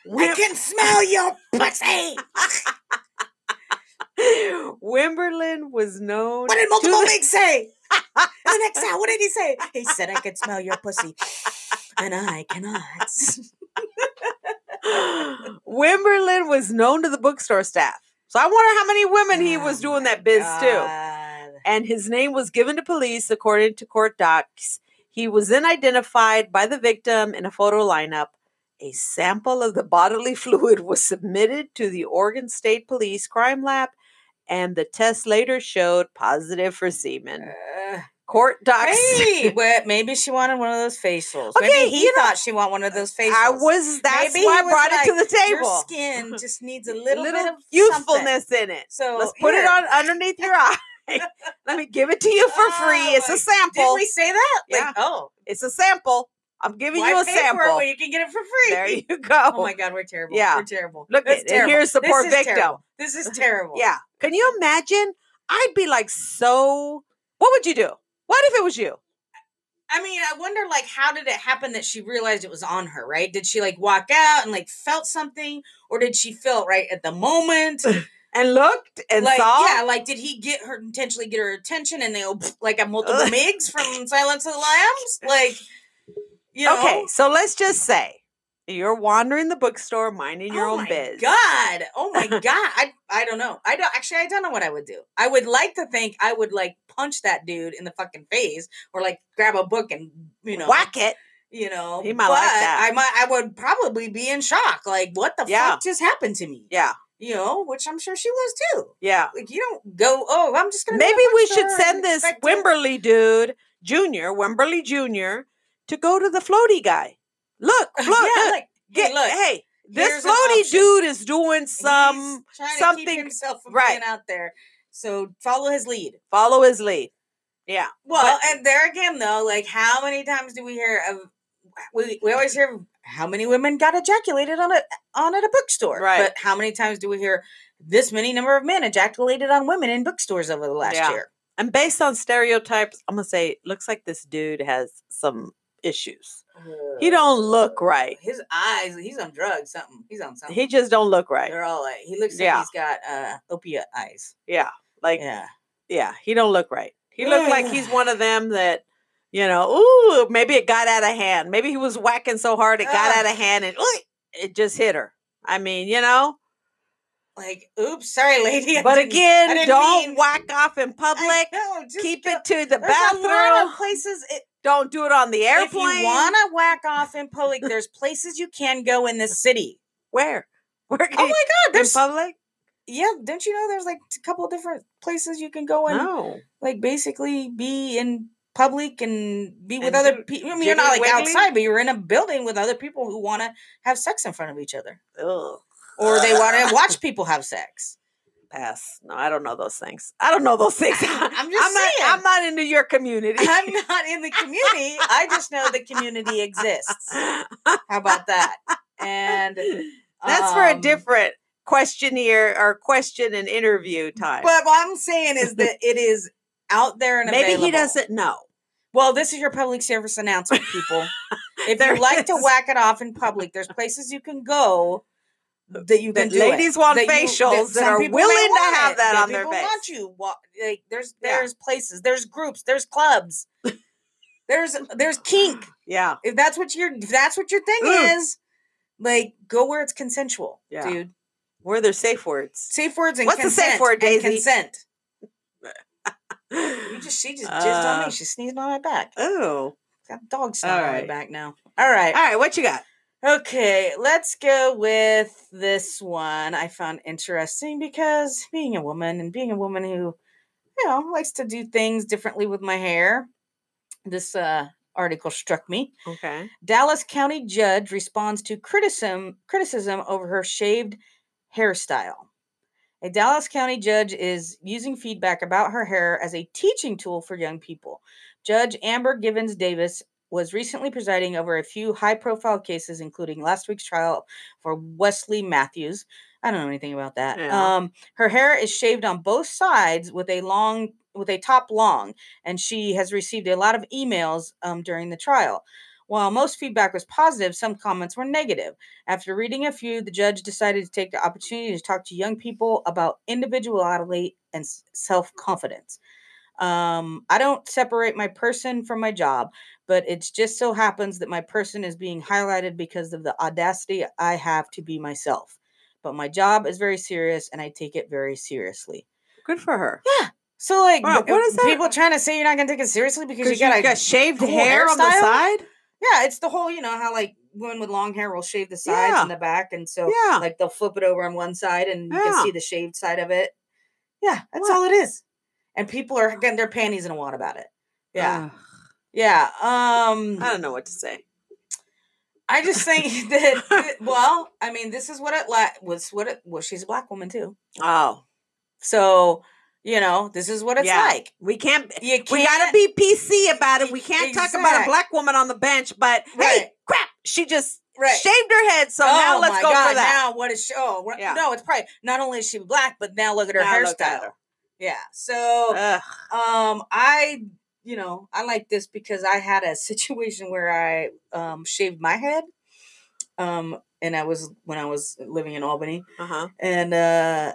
Wim- can smell your pussy. Wimberlin was known. What did multiple the- Miggs say? the next time, what did he say? He said I could smell your pussy, and I cannot. Wimberlin was known to the bookstore staff. So I wonder how many women he was Oh doing that biz. God. And his name was given to police according to court docs. He was then identified by the victim in a photo lineup. A sample of the bodily fluid was submitted to the Oregon State Police Crime Lab, and the test later showed positive for semen. Uh, Court docs. hey, but maybe she wanted one of those facials. Okay, maybe he you know, thought she wanted one of those facials. I was. That's Maybe why I brought it to the table. Your skin just needs a little, bit of something." youthfulness in it. So Let's put it on underneath your eye. Let me give it to you for oh free. Oh, It's a sample. Did we say that? Like, Yeah. oh, It's a sample. I'm giving why you a pay For it sample. you can get it for free. There you go. Oh my God, we're terrible. Yeah. we're terrible. Look at- and here's the This poor victim. terrible. This is terrible. Yeah. Can you imagine? I'd be like, so. What would you do? What if it was you? I mean, I wonder, like, how did it happen that she realized it was on her? Right? Did she like walk out and like felt something, or did she feel right at the moment? And looked and like, saw. yeah, like, did he get her intentionally get her attention and they like a multiple Miggs from Silence of the Lambs? Like, you know, Okay, so let's just say you're wandering the bookstore, minding your oh own my biz. God. Oh my God. I I don't know. I don't actually I don't know what I would do. I would like to think I would like punch that dude in the fucking face or like grab a book and you know Whack it. you know. He might like but that. I might I would probably be in shock. Like, what the Yeah. fuck just happened to me? Yeah, You know, which I'm sure she was too. yeah. Like you don't go, oh, I'm just gonna go to Maybe the we should send this expect to-" Wimberly dude, Junior, Wimberly Junior, to go to the floaty guy. Look, yeah, look, like get, hey, look. hey, this floaty dude is doing some. trying to keep something- himself from right. being out there. So follow his lead. Follow his lead. Yeah. Well, and there again, though, like how many times do we hear of? We, we always hear how many women got ejaculated on a on at a bookstore, Right. But how many times do we hear this many number of men ejaculated on women in bookstores over the last Yeah. year? And based on stereotypes, I'm gonna say, looks like this dude has some issues. He don't look right. His eyes. He's on drugs. Something. He's on something. He just don't look right. They're all like. He looks like he's got uh opiate eyes. Yeah, like yeah, Yeah. he don't look right. He looked like he's one of them that, you know, ooh, maybe it got out of hand. Maybe he was whacking so hard it got out of hand and ooh, it just hit her. I mean, you know. Like, oops, sorry, lady. I But again, don't mean- whack off in public. know, just Keep go- it to the There's a lot bathroom. of places. It, Don't do it on the airplane. If you want to whack off in public, there's places you can go in this city. Where? Where oh can Oh my God! in There's public? yeah. Don't you know there's like a couple different places you can go and No. like basically be in public and be with And other people. I mean, you're not like outside, but you're in a building with other people who want to have sex in front of each other, Ugh. or they want to watch people have sex. Pass. No, I don't know those things. I don't know those things. I'm just I'm not, saying. I'm not into your community. I'm not in the community. I just know the community exists. How about that? And That's for a um, different questionnaire or question and interview time. But what I'm saying is that it is out there and Maybe he doesn't know. Well, this is your public service announcement, people. if you like to whack it off in public, there's places you can go that you can That do it. ladies want That you- facials that are willing to have it, that on their people face. Want you? Like, there's Yeah. there's places, there's groups, there's clubs, there's there's kink. Yeah. If that's what your if that's what your thing Ooh. is, like go where it's consensual, Yeah. dude. Where there's safe words. Safe words and What's the safe word, and Daisy? consent. You just she just jizzed on Uh, me. She sneezed on my back. Oh. Got dog snot on my back now. All right. All right, what you got? Okay, let's go with this one I found interesting because being a woman and being a woman who, you know, likes to do things differently with my hair, this uh, article struck me. Okay. Dallas County judge responds to criticism criticism over her shaved hairstyle. A Dallas County judge is using feedback about her hair as a teaching tool for young people. Judge Amber Givens Davis was recently presiding over a few high profile cases, including last week's trial for Wesley Mathews. I don't know anything about that. Yeah. Um, her hair is shaved on both sides with a long with a top long, and she has received a lot of emails um, during the trial. While most feedback was positive, some comments were negative. After reading a few, the judge decided to take the opportunity to talk to young people about individuality and self confidence. Um, I don't separate my person from my job, but it just so happens that my person is being highlighted because of the audacity I have to be myself. But my job is very serious and I take it very seriously. Good for her. Yeah. So, like, Wow, what is that? people trying to say you're not going to take it seriously because you got, a shaved cool hair on the side. Yeah, it's the whole, you know, how like women with long hair will shave the sides Yeah. and the back. And so, Yeah. like, they'll flip it over on one side and you can see the shaved side of it. Yeah, that's What? all it is. And people are getting their panties in a wad about it. Yeah. Yeah. Um, I don't know what to say. I just think that, that- well, I mean, this is what it la- was what it well, she's a black woman too. Oh, So, you know, this is what it's Yeah. like. we can't. You can't, We gotta be PC about it. We can't talk about a black woman on the bench, but hey, crap, she just right. shaved her head. So now oh let's my go God, for that. Now what is she? Oh, Yeah. no, it's probably not only is she black, but now look at her Now look at hairstyle. her. Yeah. So, Ugh. um, I, you know, I like this because I had a situation where I um shaved my head, um, and I was when I was living in Albany, Uh-huh. and uh.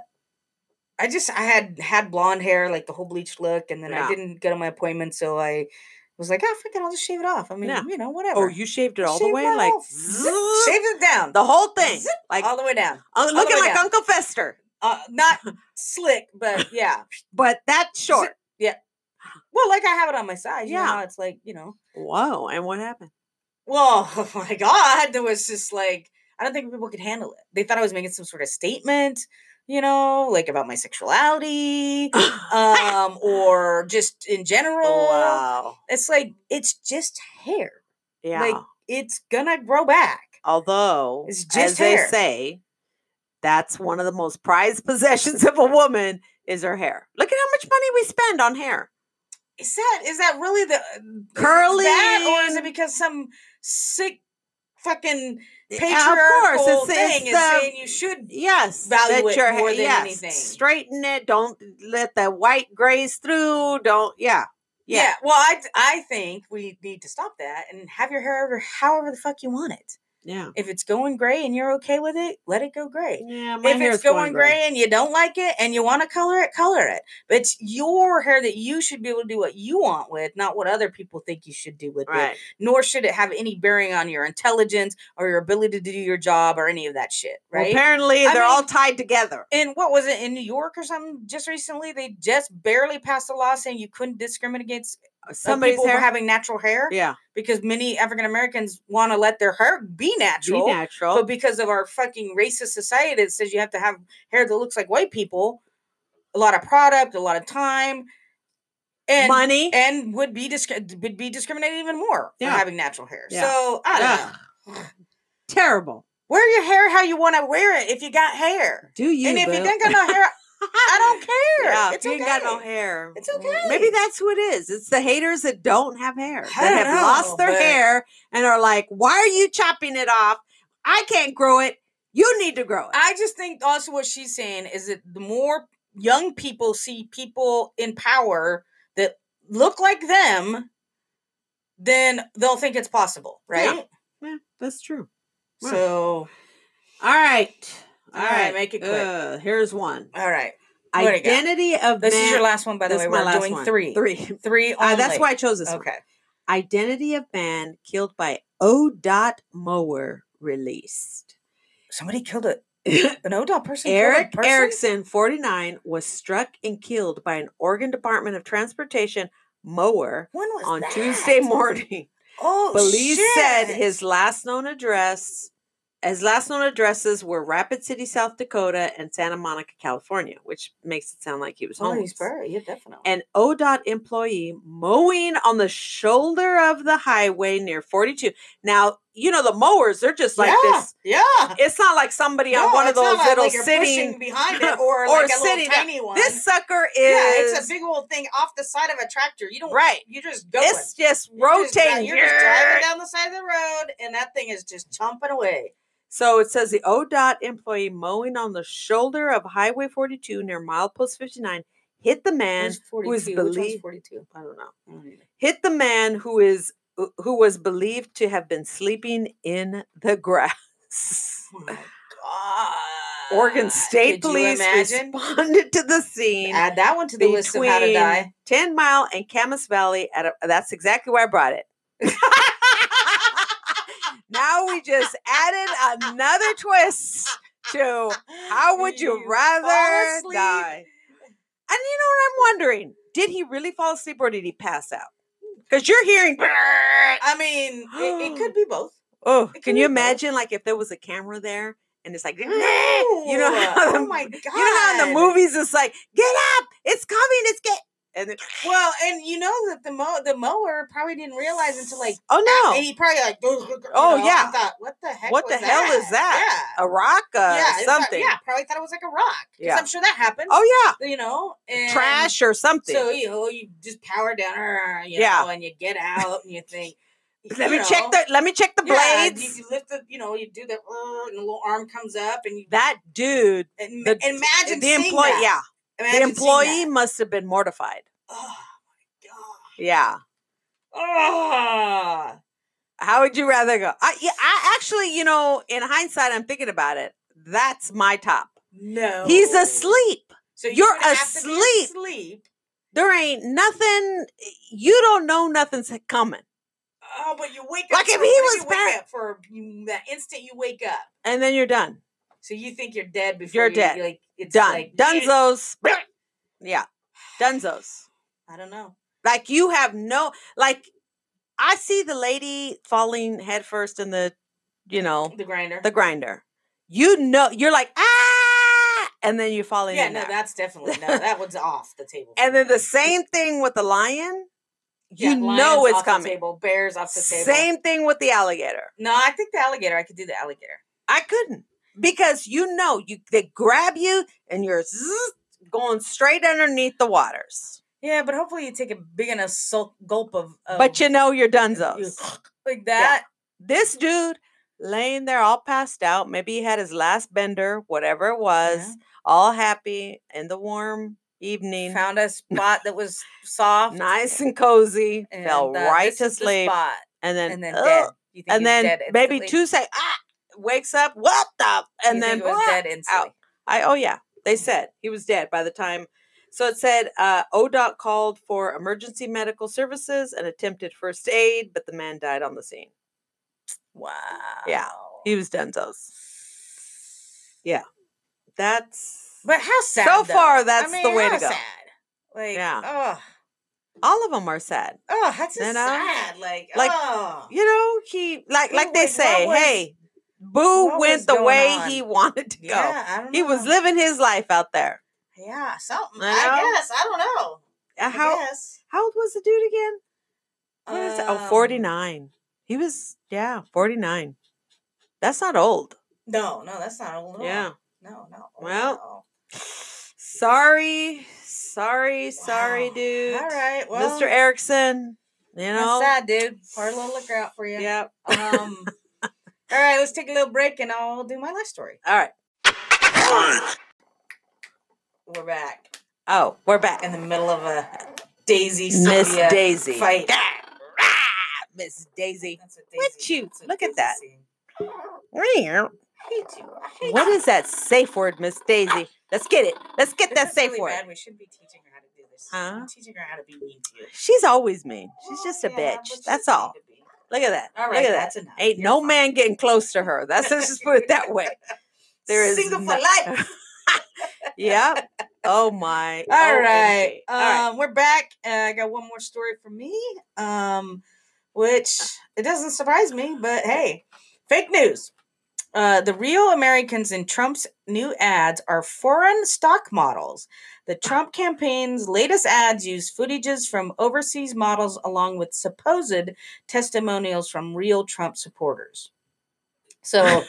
I just I had had blonde hair, like the whole bleached look, and then Yeah. I didn't get on my appointment, so I was like, "Oh, fuck it, I'll just shave it off." I mean, Yeah. you know, whatever. Oh, you shaved it all the way, like shaved it down, the whole thing, Zip, like all the way down. uh, looking like down. Uncle Fester, Uh, not slick, but yeah. but that short. Yeah. Well, like I have it on my side. You know Yeah. how it's like, you know. Whoa! And what happened? Well, oh my God. There was just like, I don't think people could handle it. They thought I was making some sort of statement, you know, like about my sexuality, um, or just in general. wow! It's like, it's just hair. Yeah. Like, it's gonna grow back. Although, It's as just they hair. say, that's one of the most prized possessions of a woman is her hair. Look at how much money we spend on hair. Is that is that really the Curly that, or is it because some sick fucking eh, patriarchal it's- it's thing is the- saying you should Yes, value it your more than yes, anything. Straighten it. Don't let the white graze through. Don't. Yeah. Yeah. Yeah. Well, I I think we need to stop that and have your hair however the fuck you want it. Yeah. If it's going gray and you're okay with it, let it go gray. Yeah. My if it's going gray and you don't like it and you want to color it, color it. But it's your hair that you should be able to do what you want with, not what other people think you should do with it. Right. Nor should it have any bearing on your intelligence or your ability to do your job or any of that shit. Well, Right. apparently, I they're all mean- tied together. and what was it in New York or something? Just recently, they just barely passed a law saying you couldn't discriminate against Uh, somebody's people hair. for having natural hair yeah. because many African Americans want to let their hair be natural, Be natural. but because of our fucking racist society that says you have to have hair that looks like white people, a lot of product, a lot of time, and Money. and would be disc- would be discriminated even more Yeah. for having natural hair. Yeah. So I don't know. Terrible. Wear your hair how you want to wear it if you got hair. Do you? and if you boo? don't got no hair, I don't care. Yeah, it's you ain't got no hair. It's mm, okay. Maybe that's who it is. It's the haters that don't have hair, I that have lost their but- hair and are like, "Why are you chopping it off? I can't grow it. You need to grow it." I just think also what she's saying is that the more young people see people in power that look like them, then they'll think it's possible, Yeah. right? yeah, that's true. Wow. So, All right, All right, make it quick. Uh, here's one. all right. What do you got? Identity of This is your last one, by the this way. We're last doing one. three. Three. Three Uh, that's why I chose this one. Okay. Identity of man killed by O. Dot mower released. Somebody killed it. An ODOT person. Eric person? Erickson, 49, was struck and killed by an Oregon Department of Transportation mower When was on that? Tuesday morning. Oh, Police said his last known address, his last known addresses were Rapid City, South Dakota, and Santa Monica, California, which makes it sound like he was Oh, homeless. he's buried. Yeah, definitely. An ODOT employee mowing on the shoulder of the highway near 42. Now, you know the mowers. They're just like yeah, this. Yeah. It's not like somebody on one of not those little like sitting. behind it or, or like a sitting little tiny one. This sucker is yeah, it's a big old thing off the side of a tractor. You don't right. You just go. It's just You're just rotating. You're just driving down the side of the road, and that thing is just chomping away. So it says the ODOT employee mowing on the shoulder of Highway 42 near milepost 59 hit the man who is 42? Which one's believed. 42? I don't know. Don't. Hit the man who is who was believed to have been sleeping in the grass. Oh. Oregon State Could Police responded to the scene Add that one to the list of how to die. 10 Mile and Camas Valley. At a, that's exactly where I brought it. now we just added another twist to how would you, fall rather die? And you know what I'm wondering? Did he really fall asleep or did he pass out? Because you're hearing. I mean, it, it could be both. Oh, can you be both. imagine like if there was a camera there and it's like, you know how oh the, oh my god! you know how in the movies it's like, get up, it's coming, it's get, and Well, and you know that the mow the mower probably didn't realize until like oh no, and he probably like Oh, oh yeah. thought what the heck What the hell is that? yeah a rock, uh, yeah something. yeah probably thought it was like a rock Yeah. I'm sure that happened. Oh yeah, you know and trash or something. so you know you just power down you Yeah. and you get out and you think let me check the. Let me check the yeah, blades. you, lift the you know you do the and the little arm comes up and you that dude, and, the- imagine the employee, yeah, Imagine seeing employee must have been mortified. oh my god Yeah. oh How would you rather go? I, yeah, I actually, you know, in hindsight, I'm thinking about it. That's my top. no He's asleep. So You're would have to be asleep. asleep. There ain't nothing. You don't know nothing's coming. Oh, but you wake up. Like if he was you for you, that instant you wake up. and then you're done. So you think you're dead before You're you, dead. Like it's Done. Like, Dunzos. Yeah. Dunzos. I don't know. Like you have no like I see the lady falling headfirst in the, you know, The grinder. the grinder. You know, you're like, ah, and then you're falling yeah, in no, there. that's definitely no. That one's off the table. and then the same thing with the lion. Yeah, You know lions it's off the coming. table, bears off the table. Same thing with the alligator. No, I think the alligator. I could do the alligator. I couldn't because you know you they grab you and you're zzz, going straight underneath the waters. Yeah, but hopefully you take a big enough sul- gulp of. of But you know you're you- dunzos. like that. This dude laying there all passed out. Maybe he had his last bender, whatever it was, Yeah. all happy in the warm evening, Found a spot that was soft, nice and cozy, fell uh, right to sleep, spot, and then and then ugh, dead. You think and then maybe two seconds, ah, wakes up, what the, and You then was dead instantly. I oh yeah, they Mm. said he was dead by the time. So it said uh, ODOT called for emergency medical services and attempted first aid, but the man died on the scene. Wow. Yeah, he was Denzo's. Yeah, that's But how sad? So though? far, I that's the mean, way to go. Sad. Like, Yeah. oh, all of them are sad. oh, that's You know? sad. Like, Like, oh, You know, he like like they say, was- hey, Boo what went the way on? he wanted to go. yeah, He was living his life out there. Yeah, something. I I, guess. I don't know. Uh, I How guess. how old was the dude again? What is? Oh, Um, 49. He was yeah, 49. That's not old. No, no, that's not old. Yeah. No, no. Well, no. Sorry, sorry, sorry, dude. All right. Well, Mr. Erickson. You know. That's sad, dude. A little liquor out for you. Yep. Um. all right, let's take a little break and I'll do my life story. All right. We're back Oh, we're back. in the middle of a Daisy Miss Daisy. fight. Ah, ah, Miss Daisy. That's Daisy. you. that's a Look at that. scene. What I hate you. I hate you. is that safe word, Miss Daisy? Let's get it. Let's get This that safe really word. bad. We should be teaching her how to do this. Huh? I'm teaching her how to be mean to you. She's always mean. She's Well, just a Oh, yeah, bitch. That's all. Look at that. All Look right, at that. that's enough. Ain't You're no fine. man getting close to her. That's let's just put it that way. There is single no- for life. yeah. Oh my. All right. OMG. All right. Um, we're back. Uh, I got one more story for me. Um, which it doesn't surprise me, but hey, fake news. Uh, the real Americans in Trump's new ads are foreign stock models. The Trump campaign's latest ads use footages from overseas models along with supposed testimonials from real Trump supporters. So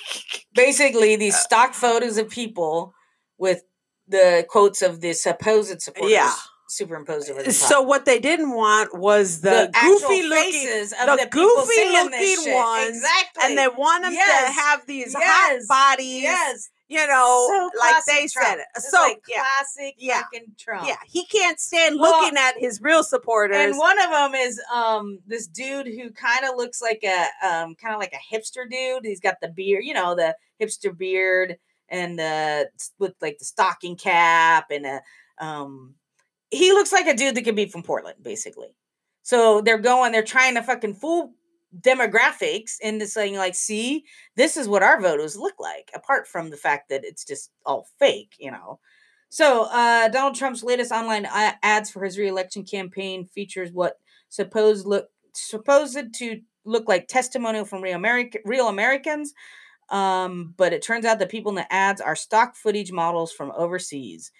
basically, these uh, stock photos of people with the quotes of the supposed supporters Yeah. superimposed over the top. So what they didn't want was the, actual goofy looking, faces of the the, people goofy saying this looking ones, exactly, and they want them to have these hot bodies. yes, You know, So like they Trump. said it. It's So like yeah, classic Yeah. fucking Trump. yeah, he can't stand Well, looking at his real supporters. And one of them is um this dude who kind of looks like a um kind of like a hipster dude. He's got the beard, you know, the hipster beard and the with like the stocking cap and a um he looks like a dude that could be from Portland basically. So they're going they're trying to fucking fool demographics into saying like see this is what our voters look like apart from the fact that it's just all fake you know? So uh donald trump's latest online ads for his reelection campaign features what supposed look supposed to look like testimonial from real American real americans um but it turns out the people in the ads are stock footage models from overseas.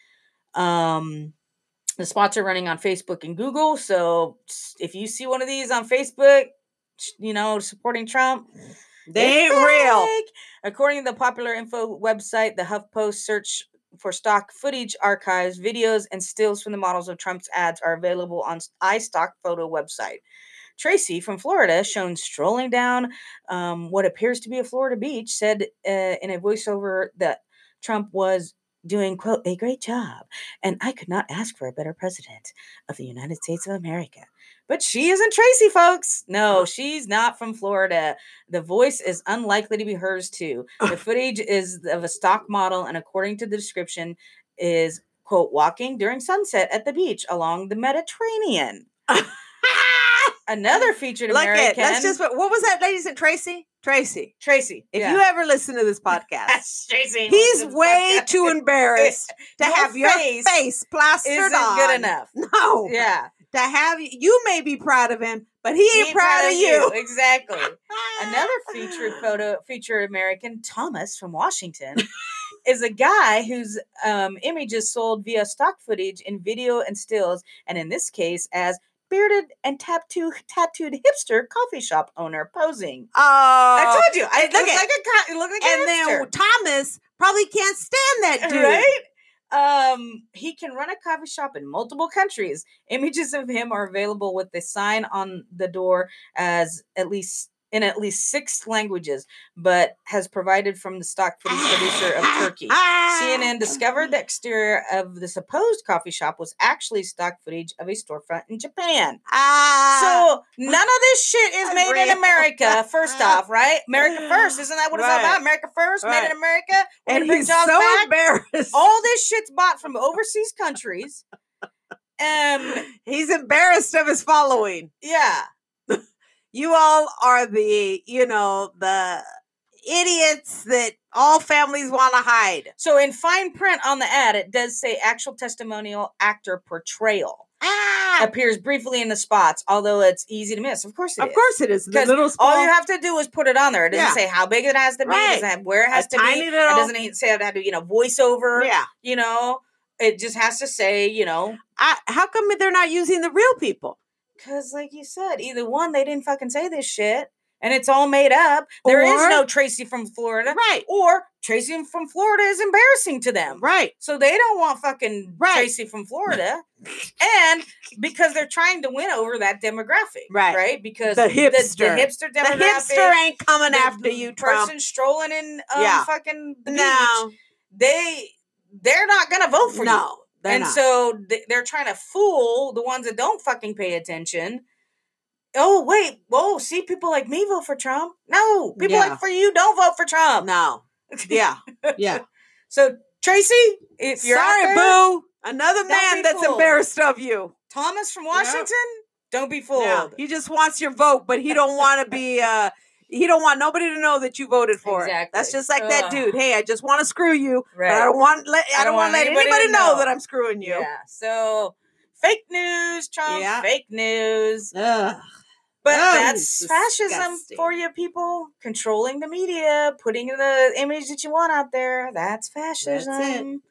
Um the spots are running on facebook and google so if you see one of these on facebook you know supporting trump they ain't real. According to the popular info website, the HuffPost search for stock footage archives, videos, and stills from the models of Trump's ads are available on iStock photo website. Tracy from Florida, shown strolling down um, what appears to be a Florida beach, said uh, in a voiceover that Trump was doing, quote, a great job, and I could not ask for a better president of the United States of America. But she isn't Tracy, folks. No, she's not from Florida. The voice is unlikely to be hers, too. The footage is of a stock model, and according to the description, is quote walking during sunset at the beach along the Mediterranean. Another featured Look American. at let's just what was that lady said Tracy? Tracy. Tracy. If yeah. you ever listen to this podcast, That's Tracy. he's way podcast. too embarrassed to Your have your face face plastered Isn't on. good enough. No. Yeah. To have you, you may be proud of him, but he ain't He proud, of you. Exactly. Another featured photo, featured American, Thomas from Washington, is a guy whose um, image is sold via stock footage in video and stills, and in this case, as bearded and tattoo tattooed hipster coffee shop owner posing. Oh, I told you, I and look look at- like a it like a and then Thomas probably can't stand that dude. right? Um, he can run a coffee shop in multiple countries. Images of him are available with the sign on the door as at least in at least six languages, but has provided from the stock footage producer of Turkey. Ah. CNN discovered the exterior of the supposed coffee shop was actually stock footage of a storefront in Japan. Ah. So none of this shit is made in. America. First off, right? America first, isn't that what it's all about? America first, made in America. We're and he's so back. embarrassed. All this shit's bought from overseas countries. Um, he's embarrassed of his following. yeah. You all are the, you know, the idiots that all families want to hide. So in fine print on the ad, it does say actual testimonial actor portrayal. Ah. Appears briefly in the spots, although it's easy to miss. Of course it is. Of course it is. The little small. All you have to do is put it on there. It doesn't Yeah. say how big it has to be. It doesn't have where it has A to be. It doesn't say it had to, you know, voiceover. yeah. You know, it just has to say, you know, I, how come they're not using the real people? Because like you said, either one, they didn't fucking say this shit, and it's all made up. There is Or- no Tracy from Florida, Right. or Tracy from Florida is embarrassing to them. Right. So they don't want fucking Right. Tracy from Florida. and because they're trying to win over that demographic. Right. Right? Because The hipster, The, hipster. hipster The hipster ain't coming the after you, Trump. Person strolling in um, Yeah. fucking the beach. No. They they're not gonna vote for you. They're and not. so th- they're trying to fool the ones that don't fucking pay attention. Oh wait, whoa! See, people like me vote for Trump. No, people Yeah. like for you don't vote for Trump. no. Yeah. Yeah. So Tracy, if you're Sorry, boo. Another Don't man that's fooled. embarrassed of you. Thomas from Yep. Washington, don't be fooled. He just wants your vote, but he don't want to be uh he don't want nobody to know that you voted for it. That's just like that dude. Hey, I just want to screw you, but I don't want let I, don't want to let anybody, know. know. that I'm screwing you. Yeah. So fake news, Trump. Yeah. Fake news. Ugh. But Oh, that's fascism for you people. Controlling the media, putting the image that you want out there. That's fascism.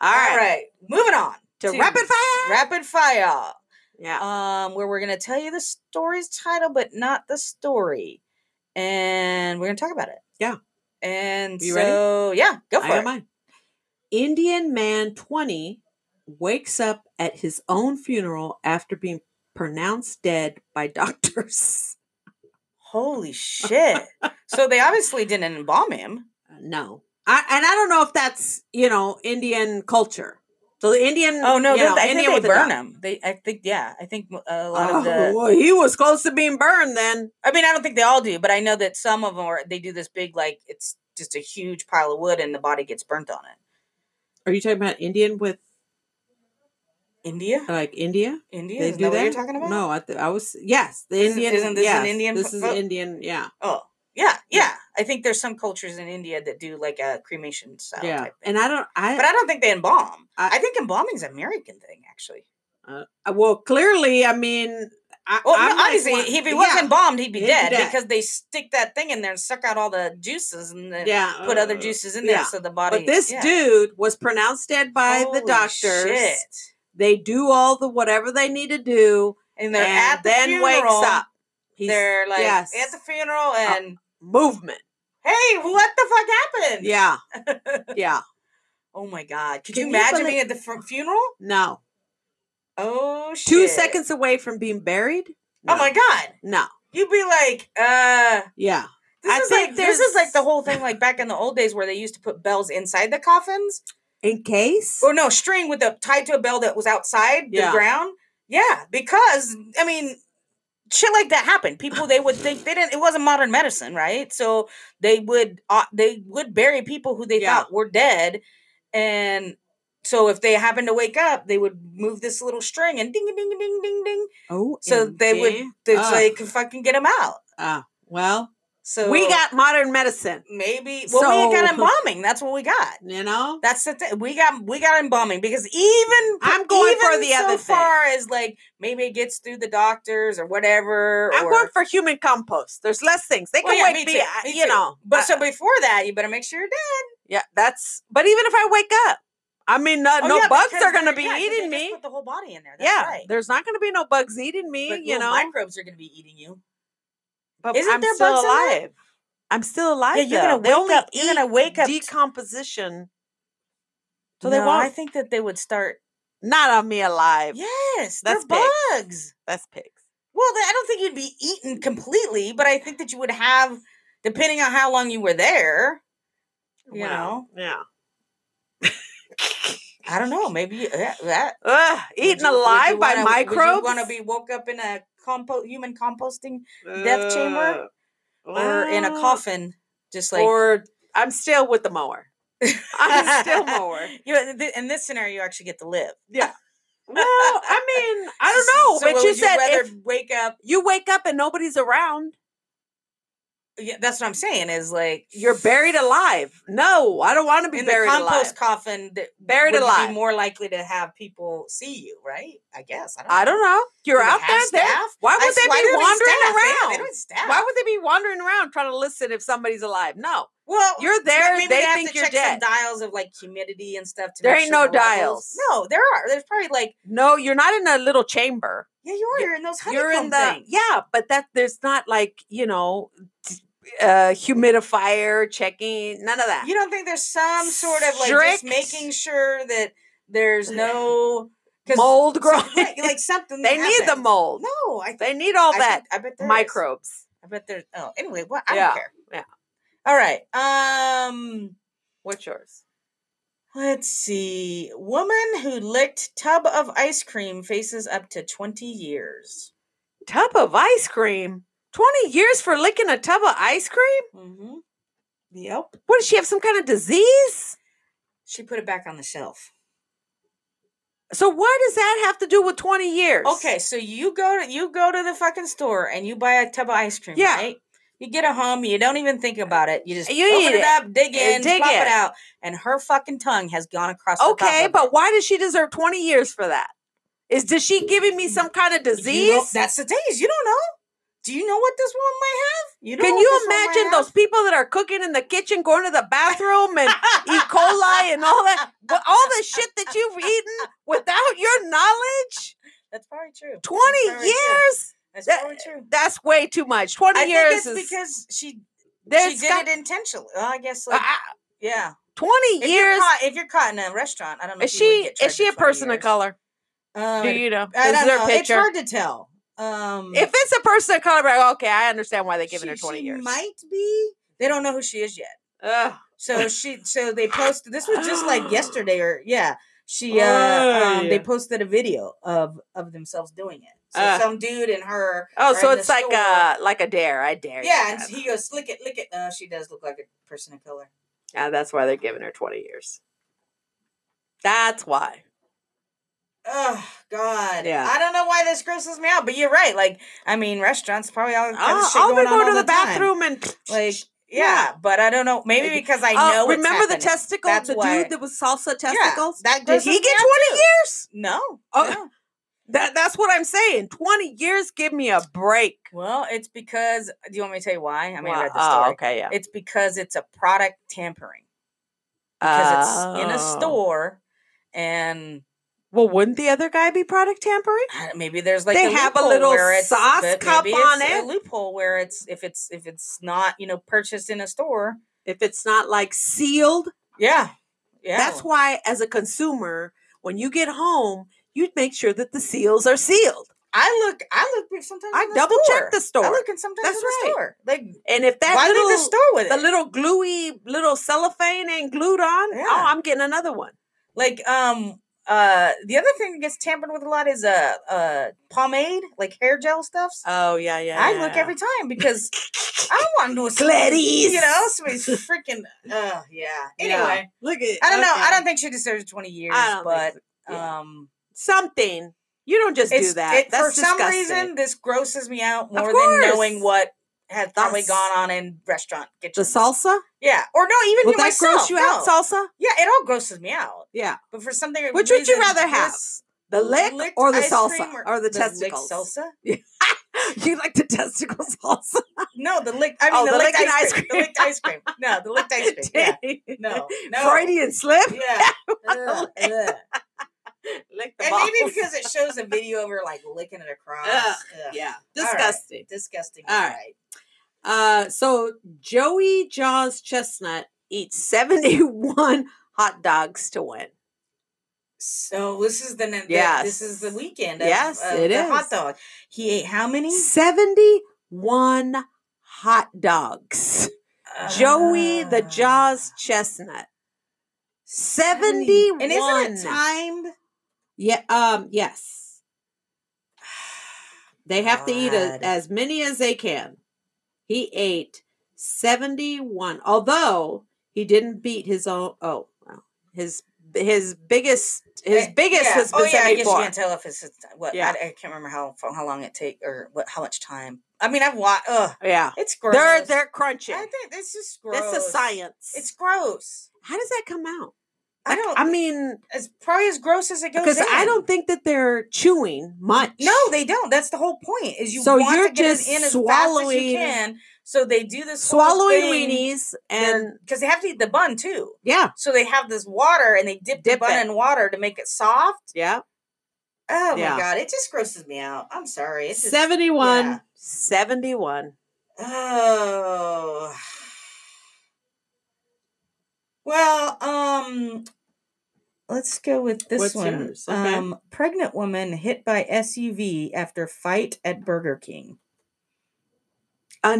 All right. All right. Moving on To rapid fire. Rapid fire. yeah. Um, where we're gonna tell you the story's title, but not the story. And we're gonna talk about it. Yeah. And You ready? so yeah, go for got it. mine. Indian man 20 wakes up at his own funeral after being pronounced dead by doctors. Holy shit. so they obviously didn't embalm him. No. I, and I don't know if that's, you know, Indian culture. So the Indian. Oh no, you know, I think Indian they the burn him. They, I think, yeah, I think uh, a lot Oh, of the. well, he was close to being burned then. I mean, I don't think they all do, but I know that some of them are. They do this big, like it's just a huge pile of wood, and the body gets burnt on it. Are you talking about Indian with India, like India? India, They is do that, that? what you're talking about? No, I, th- I was yes, the Isn't- Indian. isn't this an Indian This is oh. Indian. Yeah, Oh, yeah, Yeah. yeah. I think there's some cultures in India that do like a cremation style yeah. type thing. And I don't. I, but I don't think they embalm. I- I, think embalming's an American thing, actually. uh, well, clearly, I mean, I, Well, no, like obviously, one- if he yeah, wasn't embalmed, he'd be He'd be dead, dead. because they stick that thing in there and suck out all the juices and then yeah, put other uh, juices in there yeah. so the body. But this yeah. dude was pronounced dead by the Holy doctors. shit. They do all the whatever they need to do, and they're and at the then funeral. wakes up. He's, They're like yes, at the funeral, and movement. hey, what the fuck happened? Yeah, yeah. oh my god! Could Can you imagine being at the fu- funeral? No, Oh shit! two seconds away from being buried. Oh my god! No, You'd be like, uh. yeah. This I is think like this is like the whole thing like back in the old days where they used to put bells inside the coffins. In case. Or no, string with a tied to a bell that was outside Yeah. the ground. Yeah, because I mean, shit like that happened. People they would think they didn't. It wasn't modern medicine, right? So they would uh, they would bury people who they Yeah. thought were dead, and so if they happened to wake up, they would move this little string and ding ding ding ding ding. Oh, So they would they, Ah. so they could fucking get them out. Ah, well, So we got modern medicine. maybe well we got embalming. That's what we got. You know. That's the thing. We got we got embalming because even I'm going for even the other so thing. far as like maybe it gets through the doctors or whatever. I'm or, going for human compost. There's less things. They Well, can yeah, wait. me be- too, uh, me you too. know. But uh, so before that, you better make sure you're dead. yeah, that's. But even if I wake up, I mean, uh, Oh, no yeah, bugs are going to be yeah, eating me. Put the whole body in there. That's Yeah, right. there's not going to be no bugs eating me. But you know, microbes are going to be eating you. But Isn't I'm there still bugs alive. I'm still alive. Yeah, you're though. gonna They wake up- you're gonna wake up decomposition. So So they won't. I think that they would start. Not on me alive. Yes, That's they're pigs. bugs. That's pigs. Well, I don't think you'd be eaten completely, but I think that you would have, depending on how long you were there. You Well, know, Yeah. I don't know. Maybe that. Ugh, eaten you- alive by microbes. Want to be woke up in a compo human composting death chamber? Uh, or in a coffin, just like or I'm still with the mower. I'm still mower. You, th- in this scenario, you actually get to live. Yeah. Well, I mean, I don't know, So but would you said if wake up. you wake up and nobody's around, Yeah, that's what I'm saying. Is like you're buried alive. No, I don't want to be in the buried compost alive. coffin. That Buried alive. Be more likely to have people see you, right? I guess. I don't. I don't know. You're Do out there. staff? Why I would they why be wandering staff? They don't- around? They don't staff. Why would they be wandering around trying to listen if somebody's alive? No. Well, You're there, maybe they have think to you're check dead. Some dials of like humidity and stuff. To There ain't sure no the dials. No, there are. There's probably like No, you're not in a little chamber. yeah, you are. You're in those You're in the things. yeah, but that there's not like you know, uh, humidifier checking. None of that. You don't think there's some sort of like Strict- just making sure that there's no mold growing. right, like something. they need the mold. No, I think They need all I that I bet there is. microbes. I bet there's. Oh, anyway, what? I Yeah, don't care. yeah. All right. Um. What's yours? Let's see. Woman who licked tub of ice cream faces up to 20 years. Tub of ice cream. Twenty years for licking a tub of ice cream. Mm-hmm. Yep. What does she have? Some kind of disease? She put it back on the shelf. So what does that have to do with twenty years? Okay, so you go to you go to the fucking store and you buy a tub of ice cream, Yeah. right? You get a home, you don't even think about it. You just You open it, it. up, dig eh, in, dig plop in. it out, and her fucking tongue has gone across. the Okay, but it. why does she deserve twenty years for that? Is does she giving me some kind of You disease? That's the thing you don't know. Do you know what this woman might have? You know Can you this woman might imagine those people that are cooking in the kitchen, going to the bathroom and E. coli and all that? But all the shit that you've eaten without your knowledge? That's probably true. 20 probably true. Years? That's That- probably true. That's way too much. 20 I years think it's is. because she she did got- it intentionally. Well, I guess like Ah, yeah. 20 If you're, years? caught, if you're caught in a restaurant, I don't know. Is if she is she a with 20 person of color? Uh, Do you know? I Is don't know. It's hard to tell. Um, If it's a person of color, like, okay, I understand why they're giving her 20 she years. might be. They don't know who she is yet. Ugh. So she, so they posted. This was just like yesterday, or yeah. She, uh, um, Oy. they posted a video of of themselves doing it. So Uh. some dude and her. Oh, so it's like store. a like a dare. I dare you. Yeah, and he goes, "Lick it, lick it." Uh, she does look like a person of color. Yeah, that's why they're giving her 20 years. That's why. Oh God! Yeah. I don't know why this grosses me out, but you're right. Like, I mean, restaurants probably all kinds of shit going be on going all to the, time. bathroom and Like, yeah, Yeah. but I don't know. Maybe Like, because I Uh, know. it's remember the testicles? That's the why- dude that was salsa Yeah, testicles. that Did he get twenty too. years? No. Oh. no. That that's what I'm saying. Twenty years, give me a break. Well, it's because. Do you want me to tell you why? I mean, I read the Oh, okay, yeah. It's because it's a product tampering because it's in a Oh. store, and Well, wouldn't the other guy be product tampering? Maybe there's like They a have a little where it's, sauce cup on it. A loophole where it's if it's if it's not you know purchased in a store. If it's not like sealed, Yeah, yeah. that's why, as a consumer, when you get home, you'd make sure that the seals are sealed. I look. I look sometimes. I the double check the store. I look in sometimes That's in the right. store. Like And if that why little leave the store with the it? little gluey little cellophane ain't glued on, Yeah. oh, I'm getting another one. like um uh the other thing that gets tampered with a lot is uh uh pomade like hair gel stuffs. Oh yeah, yeah. I yeah, look yeah. every time because I don't want to do a Gladys. You know, somebody's freaking. Uh, yeah. Anyway, look at. I don't know. I don't think she deserves twenty years, I don't but think so. Um, something. You don't just it's do that. it, for some reason this grosses me out more than knowing what has probably gone on in restaurant Get the salsa Yeah, or no, even you that myself. gross you out? Salsa? Yeah, it all grosses me out. Yeah. But for something, Which would you rather have? The lick or the salsa cream or, the, licked testicles? salsa? you like the testicle salsa? No, the lick. I mean, Oh, the, the licked licked ice ice cream. The cream. licked ice cream. No, the licked ice cream. Yeah. No, no. Freudian slip. Yeah. Ugh. Lick the And balls. maybe because it shows a video of her like licking it across. Ugh, Ugh. yeah, All right. disgusting. Disgusting. All right. Uh, so Joey Jaws Chestnut eats seventy-one hot dogs to win. So this is the, Yes. this is the weekend. Of, Yes, of it the is. hot dog. He ate how many? Seventy-one hot dogs. Joey the Ah. Jaws Chestnut. Seventy-one. And isn't it timed? Yeah. Um. Yes. They have to eat a, as many as they can. He ate seventy-one. Although he didn't beat his own. Oh, well, his his biggest his Eh, biggest yeah. has been oh, yeah, I guess you can't tell if it's what. Yeah. I, I can't remember how how long it take or what how much time. I mean, I've watched. Ugh, yeah, it's gross. they're they're crunching. I think this is gross. It's a science. It's gross. How does that come out? I don't. I mean, it's probably as gross as it goes. because I don't think that they're chewing much. No, they don't. That's the whole point. Is you So want you're to get just in as fast as swallowing- you can. So they do this swallowing weenies and because they have to eat the bun too. yeah, So they have this water and they dip, Dip the bun it. in water to make it soft. yeah. Oh Yeah. my god, it just grosses me out. I'm sorry. It's just, 71. yeah. 71. Oh. Well, um, let's go with this What's one. Okay. Um, pregnant woman hit by SUV after fight at Burger King. Uh,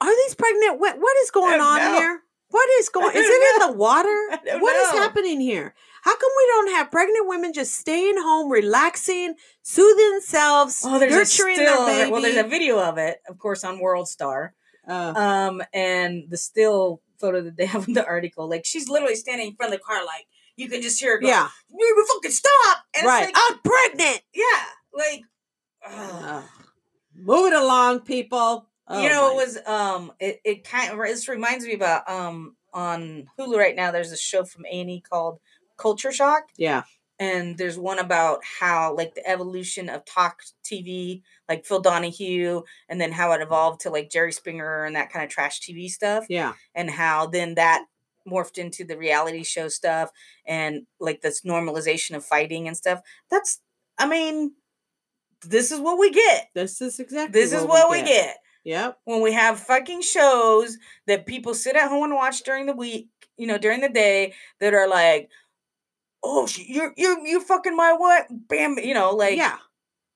are these pregnant? What, what is going on know. here? What is going? Is it in the water? What is happening here? How come we don't have pregnant women just staying home, relaxing, soothing themselves, Oh, there's nurturing still. their baby? Well, there's a video of it, of course, on World Star. Uh, Um, and the still photo that they have in the article, like she's literally standing in front of the car, like you can just hear her go, yeah, "You even fucking stop!" And right. it's like, I'm pregnant. yeah, like. Ugh. Move it along, people. Oh you know, my- it was um, it it kind of this reminds me about um on Hulu right now. There's a show from A and E called Culture Shock, yeah. And there's one about how like the evolution of talk TV, like Phil Donahue, and then how it evolved to like Jerry Springer and that kind of trash TV stuff, Yeah. and how then that morphed into the reality show stuff and like this normalization of fighting and stuff. That's, I mean, this is what we get. This is exactly This is what we get Yep. when we have fucking shows that people sit at home and watch during the week, you know, during the day that are like, oh, sh- you're you're you fucking my what? Bam, you know, like yeah.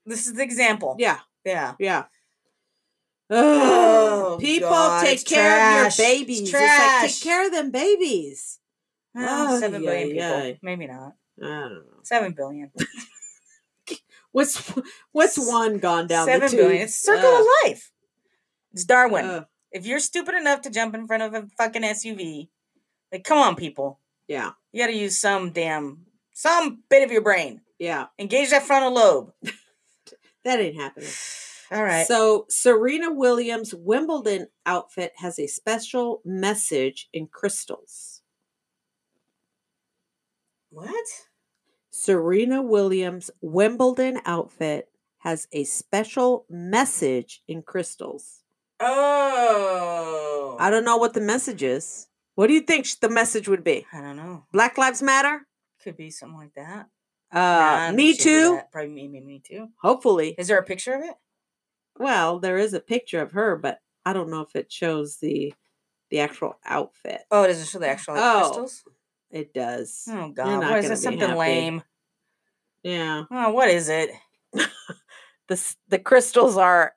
this is the example. Yeah. yeah. Yeah. Oh, people God, take care trash. of your babies. It's, like trash. take care of them babies. Well, Ay, seven billion people, ay. maybe not I don't know. seven billion. What's what's one gone down Seven the billion. It's circle Ugh, of life. It's Darwin. ugh. if you're stupid enough to jump in front of a fucking SUV, like come on, people, yeah. You got to use some damn some bit of your brain. Yeah. Engage that frontal lobe. That ain't happening. All right. So Serena Williams' Wimbledon outfit has a special message in crystals. what? Serena Williams' Wimbledon outfit has a special message in crystals. Oh. I don't know what the message is. What do you think the message would be? I don't know. Black Lives Matter? Could be something like that. Uh, Nah, me think she'd do too. Probably me, me, me too. Hopefully. Is there a picture of it? Well, there is a picture of her, but I don't know if it shows the the actual outfit. Oh, does it show the actual like, Oh, crystals? It does. Oh God! What is this? Something happy. lame? Yeah. Oh, what is it? The the crystals are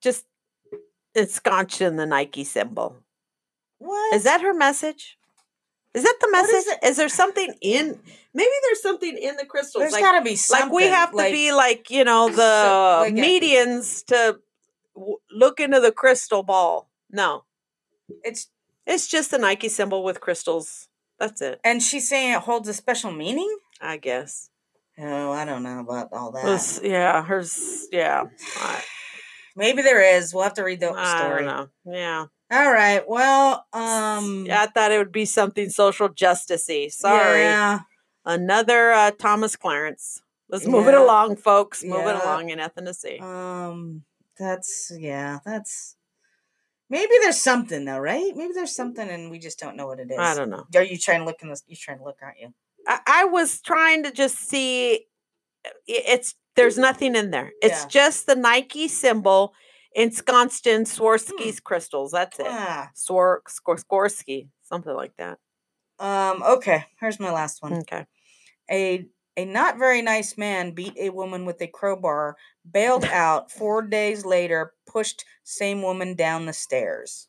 just ensconced in the Nike symbol. What Is that her message? Is that the message? Is, there something in? Maybe there's something in the crystals. There's like, got to be something. like we have to like- be like you know the like medians to w- look into the crystal ball. No, It's it's just a Nike symbol with crystals. That's it, and she's saying it holds a special meaning. I guess. Oh, I don't know about all that. Yeah, hers. Yeah, Maybe there is. We'll have to read the I story. don't know. Yeah, All right. Well, um, yeah. I thought it would be something social justicey. Sorry, yeah. another uh, Thomas Clarence. Let's move it along, folks. Move it along in ethnicity. Um, that's yeah. That's maybe there's something though, right? Maybe there's something, and we just don't know what it is. I don't know. Are you trying to look in this? You're trying to look, aren't you? I, I was trying to just see it's there's nothing in there. It's Yeah. just the Nike symbol ensconced in Swarovski's crystals. That's it. Ah. Swor Skor- Skorsky, something like that. Um. Okay. Here's my last one. Okay. A a not very nice man beat a woman with a crowbar, bailed out. Four days later, pushed same woman down the stairs.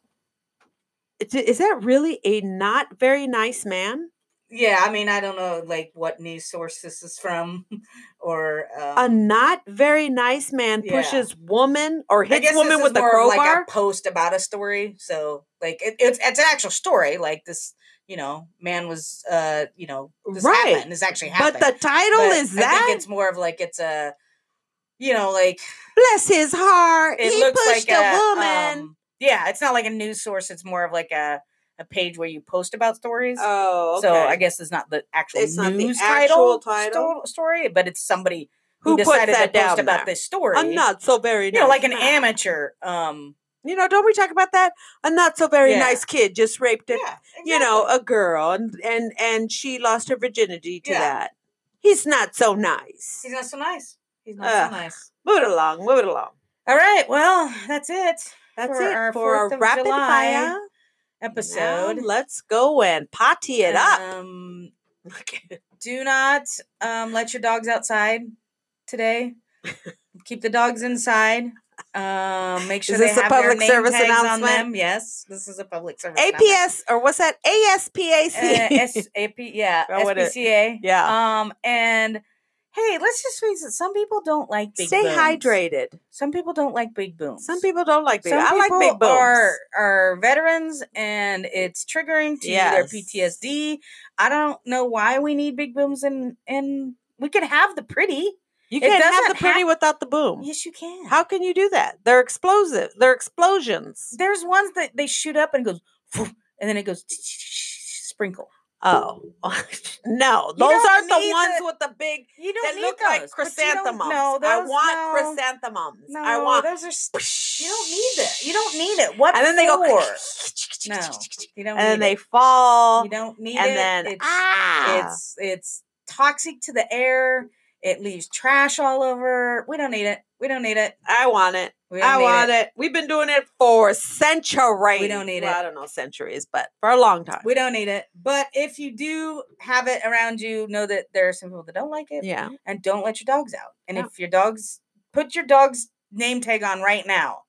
Is that really a not very nice man? Yeah, I mean, I don't know, like what news source this is from, or um, A not very nice man Yeah. pushes woman or hits woman with a crowbar. like a post about a story. So like it, it's it's an actual story. Like this, you know, man was uh, you know, this Right. happened. This actually happened. but the title But is I that think it's more of like it's a, you know, like bless his heart. he pushed like a, a woman. um, yeah, it's not like a news source. It's more of like a a page where you post about stories. oh, So I guess it's not the actual It's not the news actual title, title? sto- story, but it's somebody who, Who decided that to post down about there? this story. a not so very you nice know, like an amateur. Um, You know, don't we talk about that? A not so very Yeah. nice kid just raped a, yeah, you know, a girl and and and she lost her virginity to Yeah. that. He's not so nice. he's not so nice. He's not Ugh. so nice. Move it along, move it along. All right, well, that's it. That's for it our for our rapid July fire episode. Now let's go and potty it up. Um, do not um, let your dogs outside today. Keep the dogs inside. Um, make sure Is they this a have their public name service tags on announcement? them. Yes, this is a public service. APS or what's that? ASPAC. Uh, S- AP, yeah, Oh, SPCA. yeah. Um, and hey, let's just face it. Some people don't like big. Stay booms. hydrated. Some people don't like big booms. Some people don't like big. Some I like big booms. are are veterans, and it's triggering to their PTSD. I don't know why we need big booms, and and we can have the pretty. you can't have the pretty have- without the boom. Yes, you can. How can you do that? They're explosive. They're explosions. There's ones that they shoot up and it goes, and then it goes sprinkle. Oh no, those aren't the ones the- with the big You don't that look those, like but you don't- chrysanthemums. No, I want no, chrysanthemums. No, I want. those are. You don't need it. You don't need it. What and then they go. No, you don't. and then they it. fall. You don't need and it. And then it's, ah, it's it's toxic to the air. It leaves trash all over. We don't need it. We don't need it. I want it. I want it. We've been doing it for centuries. We don't need Well, it. I don't know centuries, but for a long time. We don't need it. But if you do have it around you, know that there are some people that don't like it. yeah. And don't let your dogs out. And if your dogs put your dog's name tag on right now.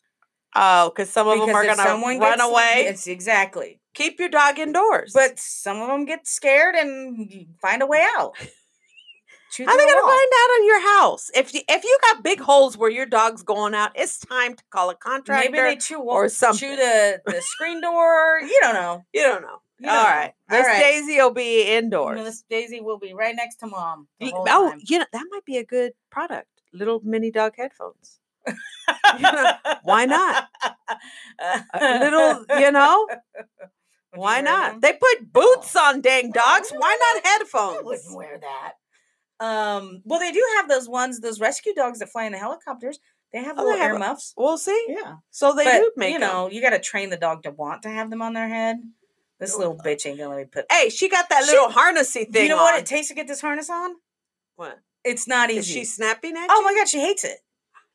Oh, because some of them are going to run away. It's exactly. Keep your dog indoors. But some of them get scared and find a way out. How are they going to find out on your house? If you, if you got big holes where your dog's going out, it's time to call a contractor. Maybe they chew or something. chew the, the screen door. You don't know. you don't know. You All know. right. Miss right. Daisy will be indoors. this Daisy will be right next to mom. the You- whole oh, time. you know that might be a good product. Little mini dog headphones. why not? A little, you know, you why not? them? They put oh. boots Oh. on dang dogs. Why not I headphones? wouldn't wear that. Um, well, they do have those ones, those rescue dogs that fly in the helicopters. They have Oh, they little have ear a- muffs. We'll see. Yeah, So they but do make you know, you got to train the dog to want to have them on their head. This little bitch ain't gonna let me put. Hey, she got that She- little harnessy thing. You know on. what it takes to get this harness on? What? It's not Is easy. she snapping at oh you? my god, she hates it.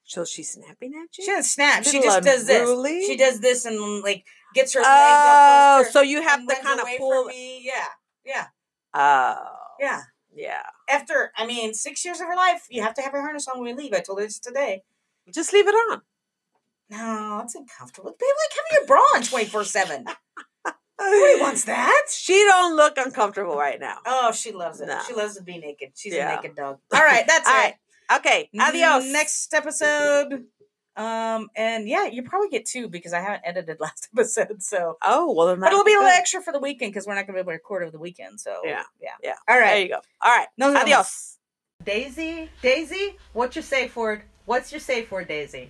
So she's snapping at you? She doesn't snap. She just does this. She does this and like gets her legs Oh, up. her so you have to kind of pull. Yeah, yeah, Oh, yeah. Yeah. After, I mean, six years of her life, you have to have her harness on when we leave. I told her this today. Just leave it on. No, it's uncomfortable. Babe, like having your bra on twenty four seven. Nobody wants that. She don't look uncomfortable right now. Oh, she loves it. No. She loves to be naked. She's Yeah. a naked dog. All right, that's All it. right. Okay. Adios. Next episode. Um, and yeah, you probably get two because I haven't edited last episode. So, Oh well, then but it'll that'll be a little good. extra for the weekend because we're not going to be able to record over the weekend. So, Yeah. yeah, Yeah. All There you go. All right. no, vemos. Adios. Daisy, Daisy, what's your safe word? What's your safe word, Daisy?